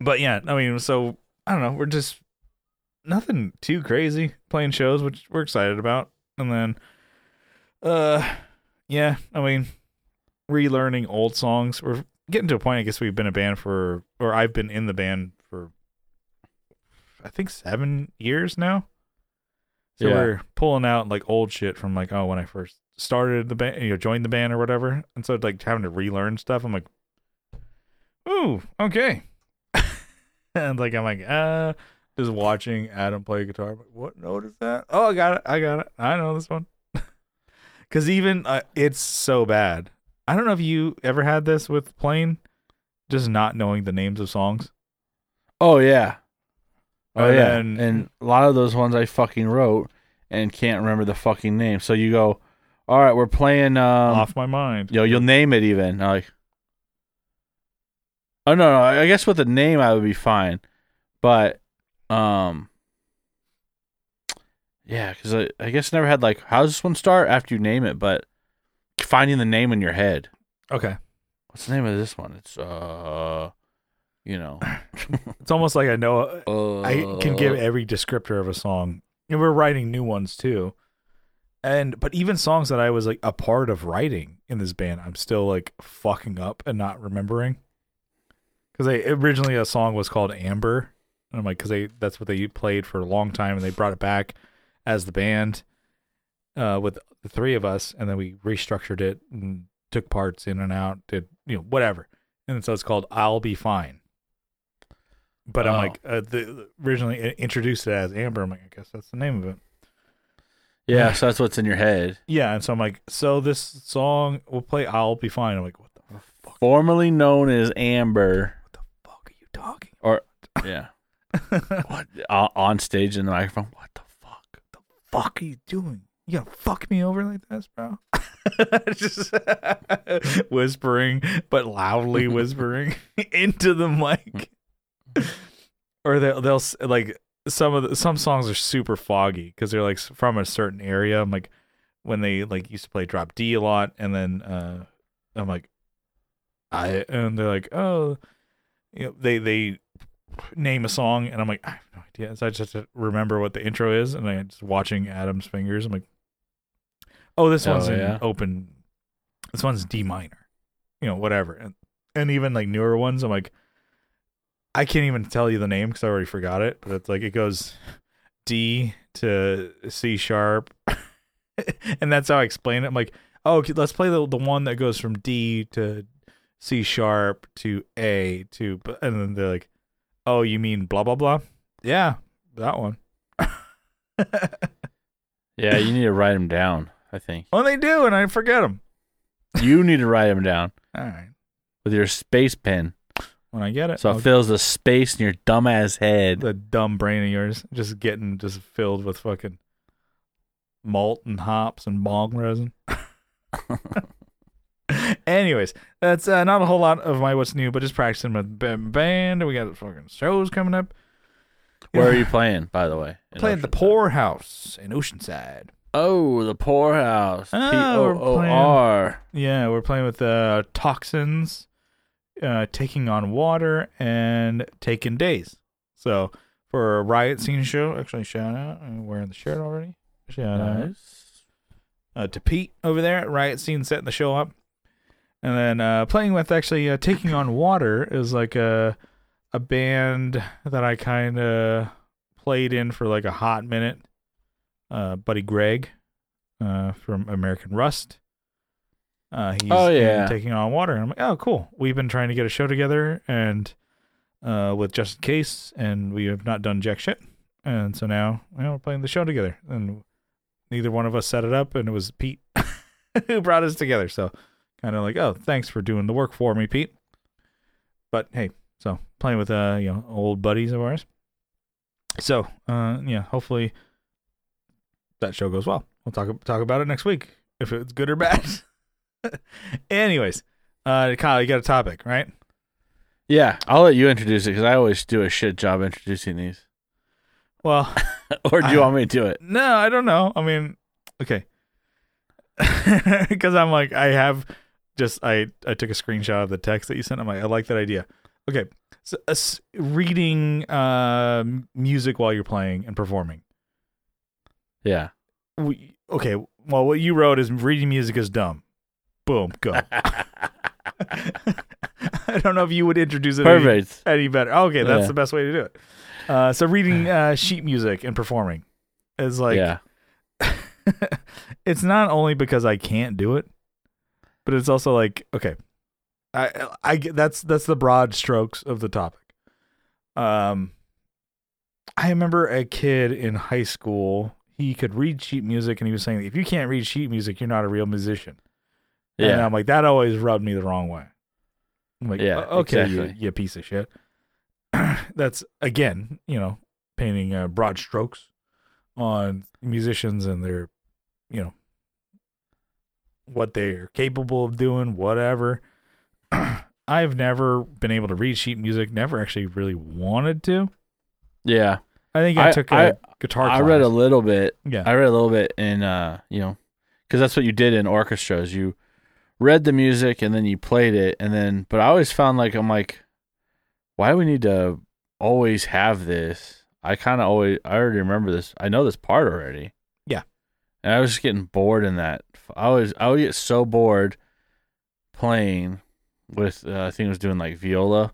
but yeah, I mean, so I don't know. We're just nothing too crazy playing shows, which we're excited about, and then, uh, yeah, I mean, relearning old songs. We're getting to a point. I guess we've been a band for, or I've been in the band for, I think seven years now. So Yeah. we're pulling out like old shit from like oh when I first started the band, you know, joined the band or whatever, and so like having to relearn stuff. I'm like, ooh, okay. and like I'm like, uh, just watching Adam play guitar. I'm like, what note is that? Oh, I got it. I got it. I know this one. Because even uh, it's so bad. I don't know if you ever had this with playing, just not knowing the names of songs. oh yeah. Oh And yeah. then- and a lot of those ones I fucking wrote and can't remember the fucking name. So you go, all right, we're playing. Um, Off my mind. Yo, you'll name it even. Like, oh no, no. I guess with the name I would be fine, but um, yeah, because I, I guess I never had like how does this one start after you name it, but finding the name in your head. Okay. What's the name of this one? It's uh, you know, It's almost like I know uh, I can give every descriptor of a song. And we're writing new ones too. And but even songs that I was like a part of writing in this band, I'm still like fucking up and not remembering. Cuz they originally a song was called Amber. And I'm like cuz they that's what they played for a long time and they brought it back as the band uh with the three of us and then we restructured it and took parts in and out, did you know whatever. And so it's called I'll Be Fine. But I'm Oh. like, uh, the originally introduced it as Amber. I'm like, I guess that's the name of it. yeah. So that's what's in your head. Yeah, and so I'm like, so this song we'll play. I'll be fine. I'm like, what the fuck? Formerly known as Amber, What the fuck are you talking? or yeah, what on on stage in the microphone. What the fuck? The fuck are you doing? You gonna fuck me over like this, bro? Just whispering, but loudly whispering into the mic. Or they'll they'll like some of the some songs are super foggy because they're like from a certain area. I'm like when they like used to play drop D a lot, and then uh I'm like I and they're like oh you know they they name a song and I'm like I have no idea. So I just have to remember what the intro is, and I'm just watching Adam's fingers. I'm like oh this Oh, one's in yeah? open. This one's D minor, you know whatever, and and even like newer ones. I'm like I can't even tell you the name because I already forgot it, but it's like it goes D to C sharp, and that's how I explain it. I'm like, oh, okay, let's play the the one that goes from D to C sharp to A to, and then they're like, oh, you mean blah blah blah? Yeah, that one. Yeah, you need to write them down. I think well, they do, and I forget them. you need to write them down All right, with your space pen, when I get it, so I'll- it fills the space in your dumbass head. the dumb brain of yours just getting just filled with fucking malt and hops and bong resin. Anyways, that's uh, not a whole lot of my what's new, but just practicing with band. We got fucking shows coming up. Where are you playing, by the way? In Playing the Poorhouse in Oceanside. Oh, the poorhouse. P Oh, we're O O R. Yeah, we're playing with uh, toxins, uh, taking on water, and taking days. So for a riot scene show, actually shout out. I'm wearing the shirt already. Shout out. Uh, to Pete over there at Riot Scene setting the show up. And then uh, playing with actually uh, Taking on Water is like a a band that I kind of played in for like a hot minute. Uh, Buddy Greg uh, from American Rust. Uh, he's Oh, yeah. Taking on Water. And I'm like, oh, cool. We've been trying to get a show together and uh, with Just in Case, and we have not done jack shit. And so now you know, we're playing the show together. And neither one of us set it up, and it was Pete who brought us together. So kind of like, oh, thanks for doing the work for me, Pete. But hey, so playing with uh, you know, old buddies of ours. So uh, yeah, hopefully that show goes well. We'll talk talk about it next week if it's good or bad. Anyways, uh, Kyle, you got a topic, right? Yeah, I'll let you introduce it because I always do a shit job introducing these. Well, or do you I- want me to do it? No, I don't know. I mean, okay. Because I'm like, I have just I I took a screenshot of the text that you sent. I'm like, I like that idea. Okay, so uh, reading uh, music while you're playing and performing. Yeah. We, okay, well, what you wrote is reading music is dumb. Boom, go. I don't know if you would introduce it any, Perfect. any better. Okay, that's Yeah. the best way to do it. Uh, so reading uh, sheet music and performing is like yeah. it's not only because I can't do it, but it's also like okay, I I get that's that's the broad strokes of the topic. Um, I remember a kid in high school. He could read sheet music, and he was saying, "If you can't read sheet music, you're not a real musician." And Yeah. I'm like, that always rubbed me the wrong way. I'm like, Yeah, "O- okay, you, exactly. you piece of shit. That's again, you know, painting uh, broad strokes on musicians and their, you know, what they're capable of doing, whatever. I've never been able to read sheet music. Never actually really wanted to. Yeah. I think I, I- took a I- guitar. I read a little bit. yeah. I read a little bit in, uh, you know, because that's what you did in orchestras. You read the music and then you played it, and then. But I always found like I'm like, why do we need to always have this? I kind of always. I already remember this. I know this part already. Yeah. And I was just getting bored in that. I was. I would get so bored playing with. Uh, I think it was doing like viola.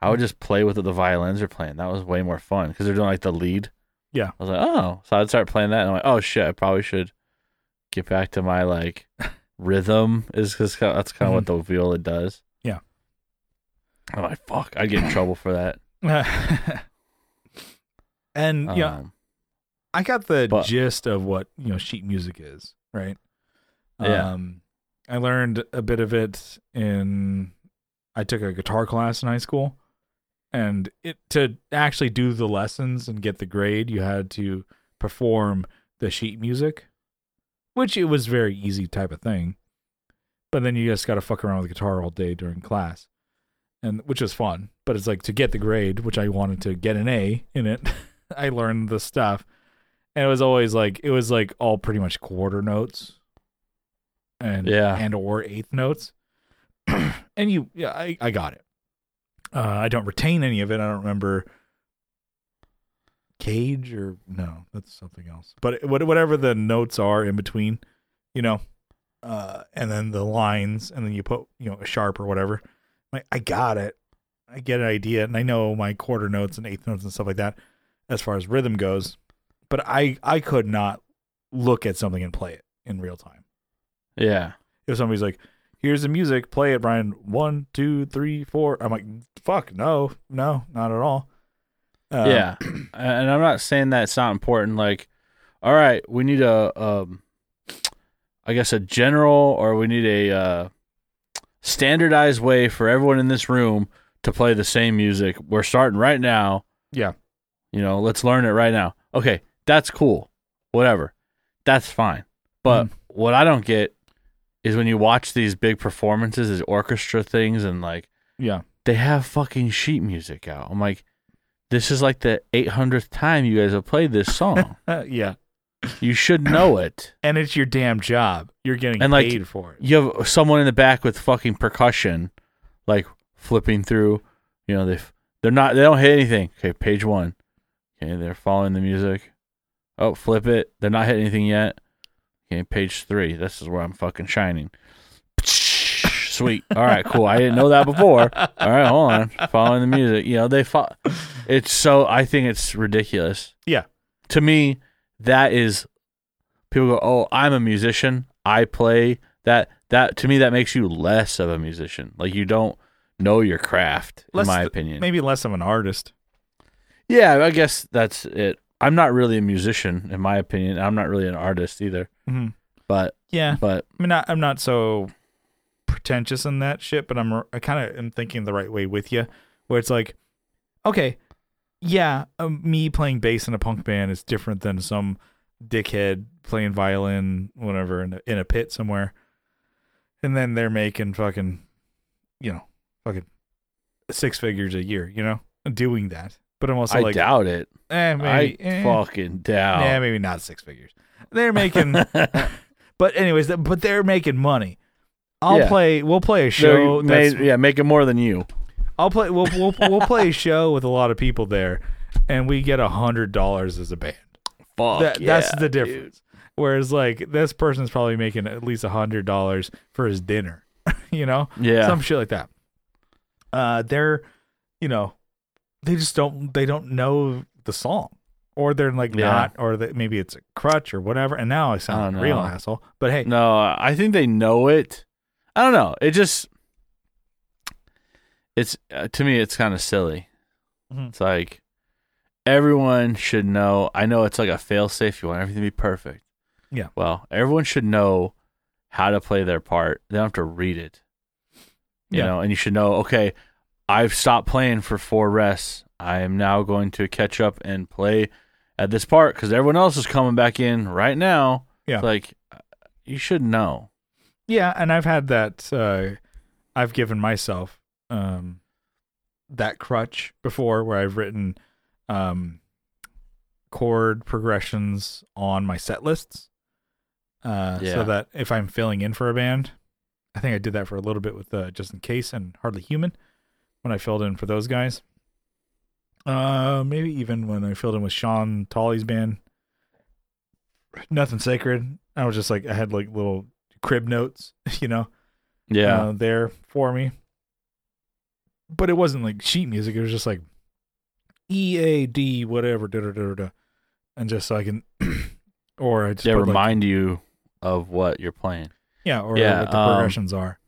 I would just play with what the violins are playing. That was way more fun because they're doing like the lead. Yeah. I was like, oh, so I'd start playing that, and I'm like, oh shit, I probably should get back to my like rhythm. Is because that's kind of what the viola does. Mm-hmm. Yeah. I'm like, fuck, I'd get in trouble for that. and yeah, Um, I got the But- gist of what you know sheet music is, right? Yeah. Um, I learned a bit of it in. I took a guitar class in high school, and it to actually do the lessons and get the grade, you had to perform the sheet music, which it was very easy type of thing. But then you just got to fuck around with the guitar all day during class, and which is fun. But it's like to get the grade, which I wanted to get an A in it. I learned the stuff, and it was always like it was like all pretty much quarter notes, and Yeah. and or eighth notes, and you yeah I I got it. Uh, I don't retain any of it. I don't remember cage or no, that's something else. But whatever the notes are in between, you know, uh, and then the lines, and then you put you know a sharp or whatever. Like I got it. I get an idea, and I know my quarter notes and eighth notes and stuff like that as far as rhythm goes. But I I could not look at something and play it in real time. Yeah. If somebody's like, "Here's the music, play it, Brian. One, two, three, four. I'm like, "Fuck, no, no, not at all." Um, yeah. And I'm not saying that it's not important. Like, all right, we need a, um, I guess a general, or we need a uh, standardized way for everyone in this room to play the same music. We're starting right now. Yeah. You know, let's learn it right now. Okay, that's cool. Whatever. That's fine. But Mhm. what I don't get is when you watch these big performances, these orchestra things, and like yeah, they have fucking sheet music out. I'm like, this is like the 800th time you guys have played this song. Yeah. you should know it. And it's your damn job. You're getting And, like, paid for it. You have someone in the back with fucking percussion, like flipping through. You know, they they're not they don't hit anything. Okay, page one. Okay, they're following the music. Oh, flip it. They're not hitting anything yet. Okay, page three. This is where I'm fucking shining. Sweet. All right, cool. I didn't know that before. All right, hold on. Following the music. You know, they fo- It's so. I think it's ridiculous. Yeah. To me, that is. People go, "Oh, I'm a musician. I play that." That to me, that makes you less of a musician. Like you don't know your craft, in my opinion. Maybe less of an artist. Yeah, I guess that's it. I'm not really a musician, in my opinion. I'm not really an artist either. Mhm. But Yeah. but I mean, not, I'm not so pretentious in that shit, but I'm I kind of am thinking the right way with you, where it's like, okay, yeah, um, me playing bass in a punk band is different than some dickhead playing violin, whatever, in a, in a pit somewhere, and then they're making fucking, you know, fucking six figures a year, you know, doing that. But I'm also I like, doubt it. eh, maybe, I eh, fucking doubt. yeah, maybe not six figures. They're making but anyways, but they're making money. I'll Yeah. play. We'll play a No, show. you that's, yeah, make it more than you. I'll play. We'll we'll we'll play a show with a lot of people there, and we get a hundred dollars as a band. Fuck That, that's yeah, the dude. difference. Whereas like this person's probably making at least a hundred dollars for his dinner. you know, Yeah, some shit like that. Uh, they're, you know, they just don't. They don't know the song. Or they're like Yeah. not, or that maybe it's a crutch or whatever. And now I sound I like a real asshole. But hey, no, I think they know it. I don't know. It just it's uh, to me it's kind of silly. Mhm. It's like everyone should know. I know it's like a fail safe. You want everything to be perfect. Yeah. Well, everyone should know how to play their part. They don't have to read it. You Yeah. know, and you should know. Okay, I've stopped playing for four rests. I am now going to catch up and play at this part because everyone else is coming back in right now. Yeah. It's like uh, you should know. Yeah, and I've had that. Uh, I've given myself um, that crutch before, where I've written um, chord progressions on my set lists, uh, Yeah. so that if I'm filling in for a band, I think I did that for a little bit with uh, Just in Case and Hardly Human when I filled in for those guys. Uh, maybe even when I filled in with Sean Tolley's band, Nothing Sacred. I was just like I had like little crib notes, you know, Yeah. uh, there for me. But it wasn't like sheet music. It was just like E A D whatever, da da da and just so I can, or I just yeah. put, like- Remind you of what you're playing. yeah, or Yeah, what the um, progressions are.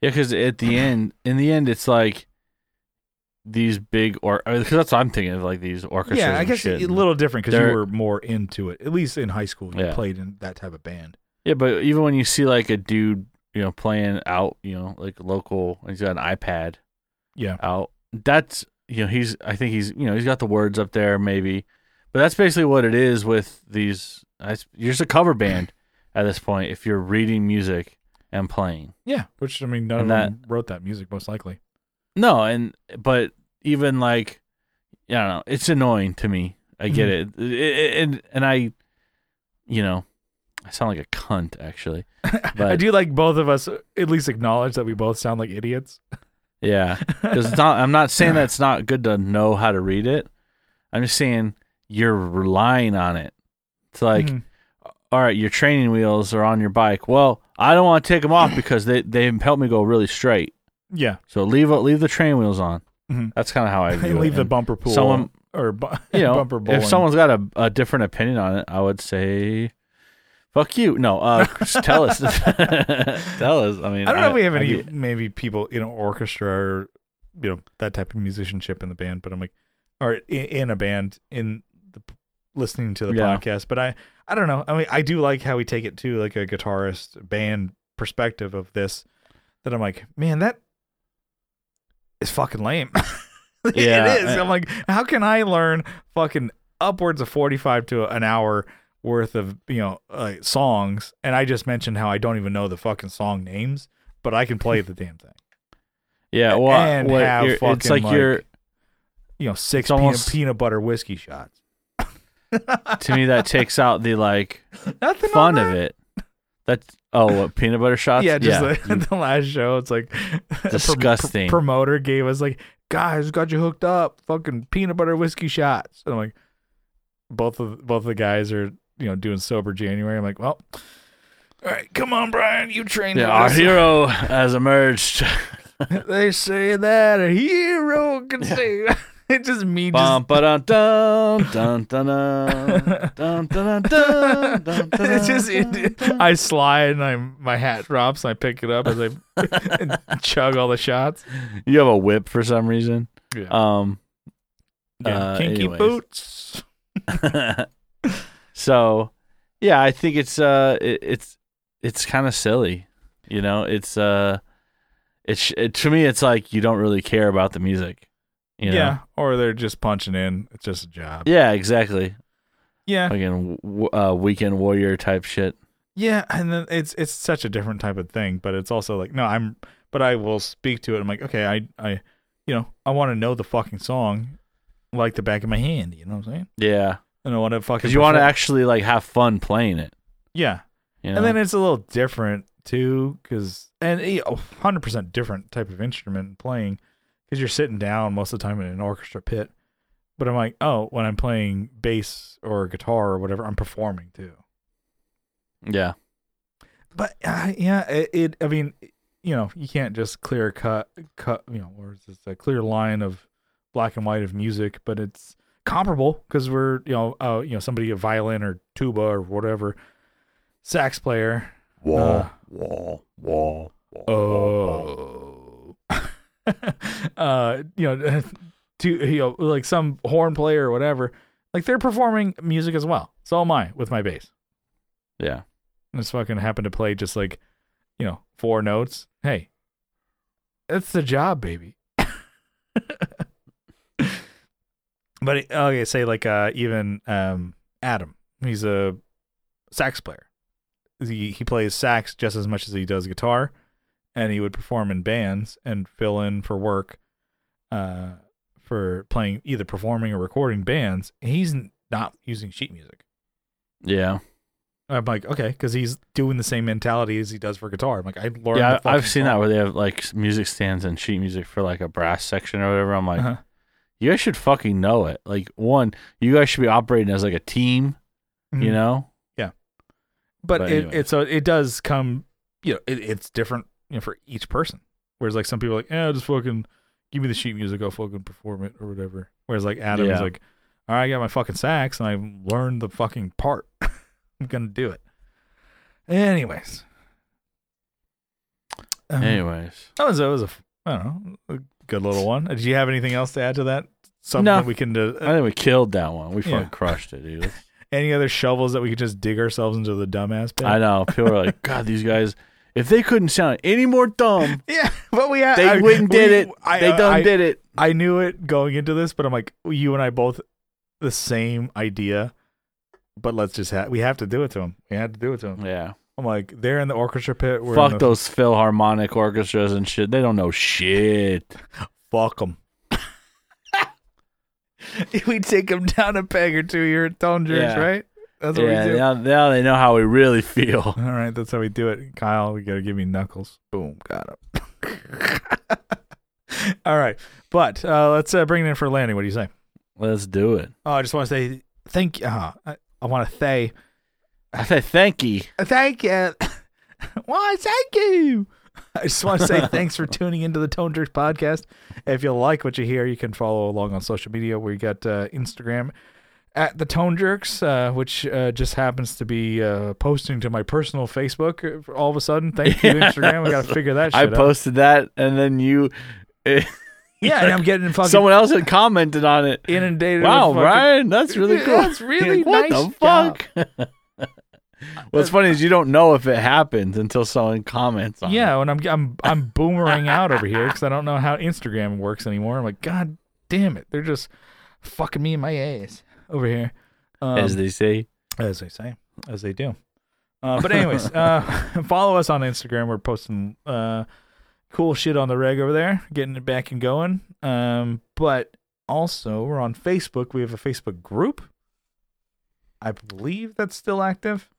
Yeah, because at the end, in the end, it's like these big or because that's what I'm thinking of, like these orchestras. Yeah, I guess a little different because you were more into it. At least in high school, you Yeah. played in that type of band. Yeah, but even when you see like a dude, you know, playing out, you know, like local, he's got an iPad Yeah, out. That's you know, he's I think he's you know he's got the words up there maybe, but that's basically what it is with these I, you're just a cover band at this point if you're reading music and playing. Yeah, which I mean, none And of them wrote that music, most likely. No, and but even like, I don't know, it's annoying to me. I get mm-hmm. it. It- it- and and I, you know, I sound like a cunt actually. I do like both of us at least acknowledge that we both sound like idiots. yeah, because not. I'm not saying that it's not good to know how to read it. I'm just saying you're relying on it. It's like, Mhm. all right, your training wheels are on your bike. Well, I don't want to take them off because they they help me go really straight. yeah, So leave leave the training wheels on. Mhm. That's kind of how I view and it. leave the bumper pool someone- or bu- you know, if someone's got a, a different opinion on it, I would say, "Fuck you." No, uh, just tell us. tell us. I mean, I don't know if we have I any get- maybe people in an orchestra or you know that type of musicianship in the band, but I'm like, or in, in a band in the listening to the Yeah. podcast. But I I don't know. I mean, I do like how we take it to like a guitarist band perspective of this. That I'm like, man, that is fucking lame. Yeah, it is. I'm like, how can I learn fucking upwards of 45 to an hour worth of you know uh, songs? And I just mentioned how I don't even know the fucking song names, but I can play the damn thing. yeah. Well, and what have you're- it's fucking, like, like- you're You know, six almost- peanut, peanut butter whiskey shots. to me that takes out the like Nothing fun of it. That's oh, what peanut butter shots? Yeah, just you- the, the last show, it's like Disgusting. pr- promoter gave us like, guys, got you hooked up, fucking peanut butter whiskey shots. And I'm like, both of both of the guys are you know doing sober January. I'm like, well, all right, come on, Brian, you trained. Yeah, our hero has emerged. they say that a hero can yeah. save. It's just me just. It's just I slide and I my hat drops and I pick it up as I chug all the shots. You have a whip for some reason. Yeah. Um. Yeah, uh, kinky anyways. boots so yeah, I think it's uh it, it's it's kind of silly, you know. It's uh it's it, to me it's like you don't really care about the music, you know? Yeah, or they're just punching in. It's just a job. Yeah, exactly. Yeah, Again, w- uh, weekend warrior type shit. yeah, and then it's it's such a different type of thing, but it's also like no, I'm, but I will speak to it. I'm like, okay, I I, you know, I want to know the fucking song like the back of my hand. You know what I'm saying? Yeah, And I want to fucking because you want to actually like have fun playing it. yeah, You know? and then it's a little different too, because and a hundred percent different type of instrument playing, because you're sitting down most of the time in an orchestra pit. But I'm like, oh, when I'm playing bass or guitar or whatever, I'm performing too. yeah, But uh, yeah, it, it. I mean, you know, you can't just clear cut, cut. You know, or it's a clear line of black and white of music? But it's comparable because we're, you know, uh, you know, somebody a violin or tuba or whatever, sax player. Uh, wall, wall. Oh. uh, you know, to you know, like some horn player or whatever, like they're performing music as well. So am I with my bass. Yeah, And just fucking happen to play just like, you know, four notes. Hey, that's the job, baby. but it- okay, say like uh even um Adam, he's a sax player. He he plays sax just as much as he does guitar, and he would perform in bands and fill in for work, uh, for playing either performing or recording bands. He's not using sheet music. yeah, I'm like, okay, because he's doing the same mentality as he does for guitar. I'm like, I learned. yeah. I've seen that where they have like music stands and sheet music for like a brass section or whatever. I'm like, Uh-huh. You guys should fucking know it. Like, one, you guys should be operating as like a team. Mhm. You know? but, but it, anyways. it so it does come. You know, it, it's different you know, for each person. Whereas like some people are like, yeah, just fucking give me the sheet music, I'll fucking perform it or whatever. Whereas like Adam is Yeah. like, all right, I got my fucking sax and I learned the fucking part. I'm gonna do it. Anyways. Um, Anyways, That was that was a I don't know a good little one. Did you have anything else to add to that? Something No. that we can do. I think we killed that one. We Yeah. fucking crushed it, dude. Any other shovels that we could just dig ourselves into the dumbass pit? I know. People are like, God, these guys. If they couldn't sound any more dumb, Yeah, but we had they I, went and did it. I, they uh, done I, did it. I knew it going into this, but I'm like, you and I both the same idea but let's just have we have to do it to them. We had to do it to them. Yeah. I'm like, they're in the orchestra pit. We're Fuck the- those Philharmonic orchestras and shit. They don't know shit. Fuck them. we take them down a peg or two here at Tone Jerks, Yeah. right? That's what yeah, we do. now, now they know how we really feel. All right, that's how we do it. Kyle, we got to give me knuckles. Boom, got him. All right, but uh, let's uh, bring it in for landing. What do you say? Let's do it. Oh, I just want to say thank you. Uh, I, I want to say I say thank you. thank you. Why, thank you. I just want to say thanks for tuning into the Tone Jerks podcast. If you like what you hear, you can follow along on social media. We got uh, Instagram at the Tone Jerks, uh, which uh, just happens to be uh, posting to my personal Facebook uh, all of a sudden. Thank you, Instagram. We got to figure that shit I out. I posted that, and then you, Yeah, and I'm getting fucking someone else had commented on it. inundated. Wow, fucking- Brian, that's really cool. that's really what nice the fuck? What's funny is you don't know if it happens until someone comments on it. Yeah, and I'm I'm I'm boomerang out over here because I don't know how Instagram works anymore. I'm like, God damn it, they're just fucking me in my ass over here. Um, as they say. as they say, as they do. Uh, but anyways, uh, follow us on Instagram. We're posting uh, cool shit on the reg over there, getting it back and going. Um, but also, we're on Facebook. We have a Facebook group. I believe that's still active.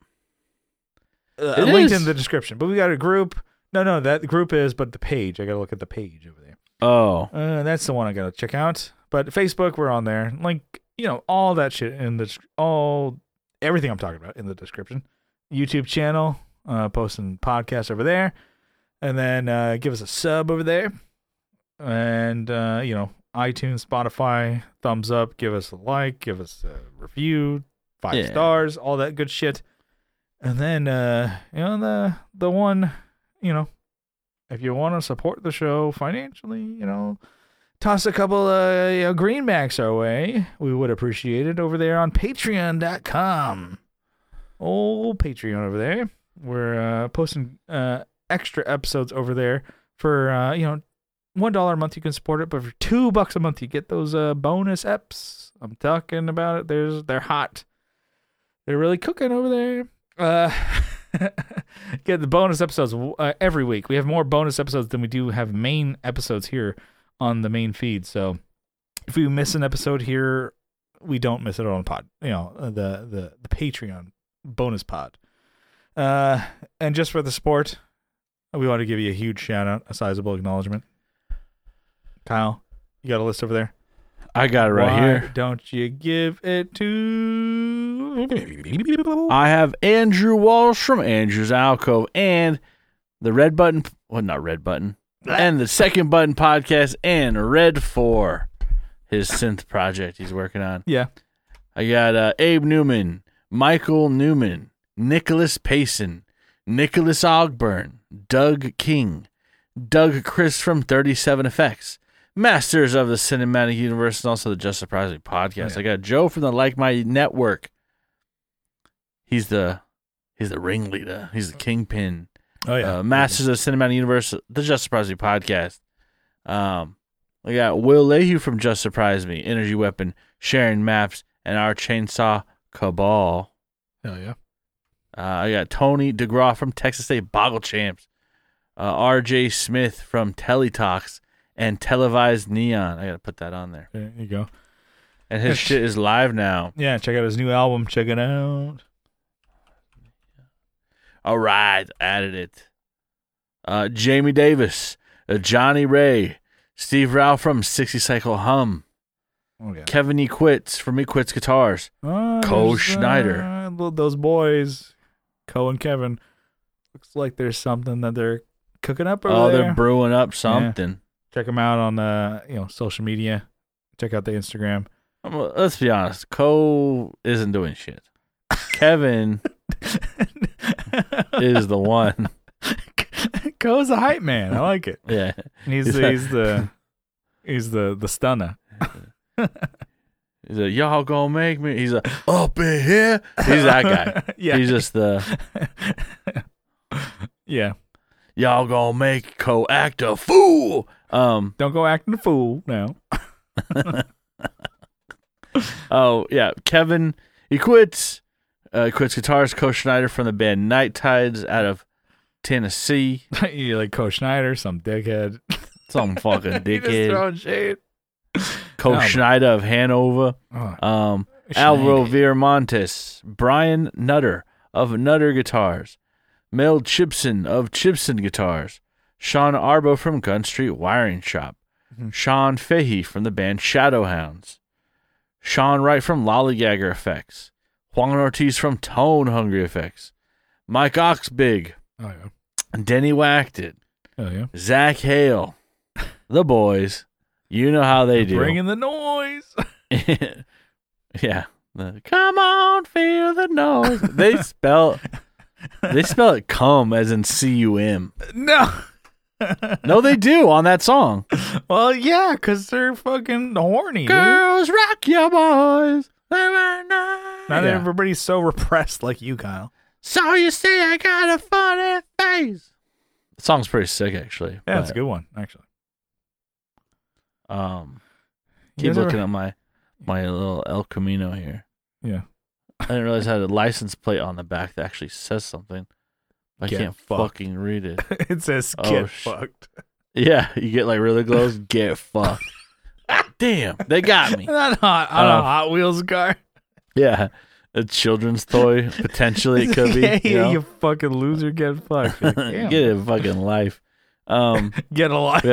Uh, linked is. in the description. But we got a group. No, no, that group is, but the page. I got to look at the page over there. Oh, Uh, that's the one I gotta check out. But Facebook, we're on there. Like you know, all that shit in the all everything I'm talking about in the description. YouTube channel, uh, posting podcasts over there, and then uh, give us a sub over there, and uh, you know, iTunes, Spotify, thumbs up, give us a like, give us a review, five Yeah. stars, all that good shit. And then uh, you know the the one, you know, if you want to support the show financially, you know, toss a couple uh, you know, greenbacks our way. We would appreciate it over there on patreon.com. Old Patreon over there. We're uh, posting uh, extra episodes over there for, uh, you know, $1 a month you can support it, but for 2 bucks a month you get those uh, bonus eps. I'm talking about it. There's they're hot. They're really cooking over there. Uh get the bonus episodes uh, every week. We have more bonus episodes than we do have main episodes here on the main feed. So if we miss an episode here, we don't miss it on pod. You know, uh, the the the Patreon bonus pod. Uh, and just for the sport, we want to give you a huge shout out, a sizable acknowledgement. Kyle, you got a list over there. I got it right Why here. Don't you give it to? I have Andrew Walsh from Andrew's Alcove and the Red Button, well, not Red Button, and the Second Button podcast and Red 4, his synth project he's working on. Yeah. I got uh, Abe Newman, Michael Newman, Nicholas Payson, Nicholas Ogburn, Doug King, Doug Chris from 37 Effects, Masters of the Cinematic Universe, and also the Just Surprise Me podcast. Yeah. I got Joe from the Like My Network. He's the he's the ringleader. He's the kingpin. Oh Uh, Masters of the Cinematic Universe, the Just Surprise Me podcast. Um, we got Will Lehue from Just Surprise Me, Energy Weapon, Sharing Maps, and our Chainsaw Cabal. Hell yeah. Uh, I got Tony DeGraw from Texas State Boggle Champs, uh, R.J. Smith from Teletalks, and Televised Neon. I got to put that on there. There you go. And his shit is live now. Yeah, check out his new album. Check it out. All right, added it. Uh, Jamie Davis, uh, Johnny Ray, Steve Rao from 60 Cycle Hum, Oh yeah. Kevin E. Quits from E. Quits Guitars, Oh, Cole Schneider. uh, those boys, Cole and Kevin. Looks like there's something that they're cooking up over oh, there. they're brewing up something. Check them out on uh, you know social media. Check out the Instagram. Let's be honest, Cole isn't doing shit. Kevin is the one. Cole's a hype man. I like it. Yeah. He's He's the, he's the he's the the stunner. He's like, y'all gonna make me. He's a up in here. He's that guy. yeah. He's just the, yeah. y'all gonna make Cole act a fool. Um, Don't go acting a fool now. Oh yeah, Kevin he quits. Uh, quits guitarist Co Schneider from the band Night Tides out of Tennessee. you like Coach Schneider, some dickhead. Some fucking dickhead. throwing shade. Co No, Schneider of Hanover. Oh, Um. Alvaro Viramontes, Brian Nutter of Nutter Guitars, Mel Chipson of Chipson Guitars, Sean Arbo from Gun Street Wiring Shop, Mhm. Sean Fahey from the band Shadowhounds, Sean Wright from Lollygagger Effects, Juan Ortiz from Tone Hungry Effects, Mike Oxbig, Oh yeah. Denny Whacked it, Oh yeah. Zach Hale, the boys. You know how they do. Bringing the noise. yeah. The, Come on, feel the noise. They spell they spell it cum as in C U M. no. No, they do on that song. well, yeah, because they're fucking horny. dude. Girls rock your boys. Not Not everybody's so repressed like you, Kyle. So you see, I got a funny face. The song's pretty sick actually. Yeah, it's a good one, actually. Um keep guys ever- looking at my my little El Camino here. Yeah. I didn't realize I had a license plate on the back that actually says something. I Get can't fucked. fucking read it. it says Oh, get sh- fucked. Yeah, you get like really close, get fucked. Damn, they got me. Not hot on Uh, a Hot Wheels car. Yeah, a children's toy potentially it could be. yeah, you know? you fucking loser, get fucked. Like, get a fucking life. Um, Get a life.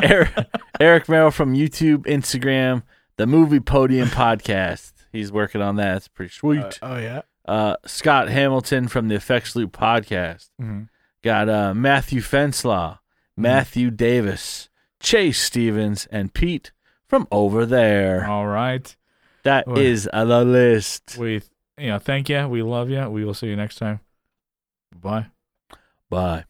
Eric, Eric Merrill from YouTube, Instagram, the Movie Podium podcast. He's working on that. It's pretty sweet. Uh, oh yeah. Uh, Scott Hamilton from the Effects Loop podcast. Mhm. Got uh, Matthew Fenslaw, Matthew Davis, Chase Stevens, and Pete from over there. All right. That Well- is the list. We, you know, thank you. We love you. We will see you next time. Bye. Bye.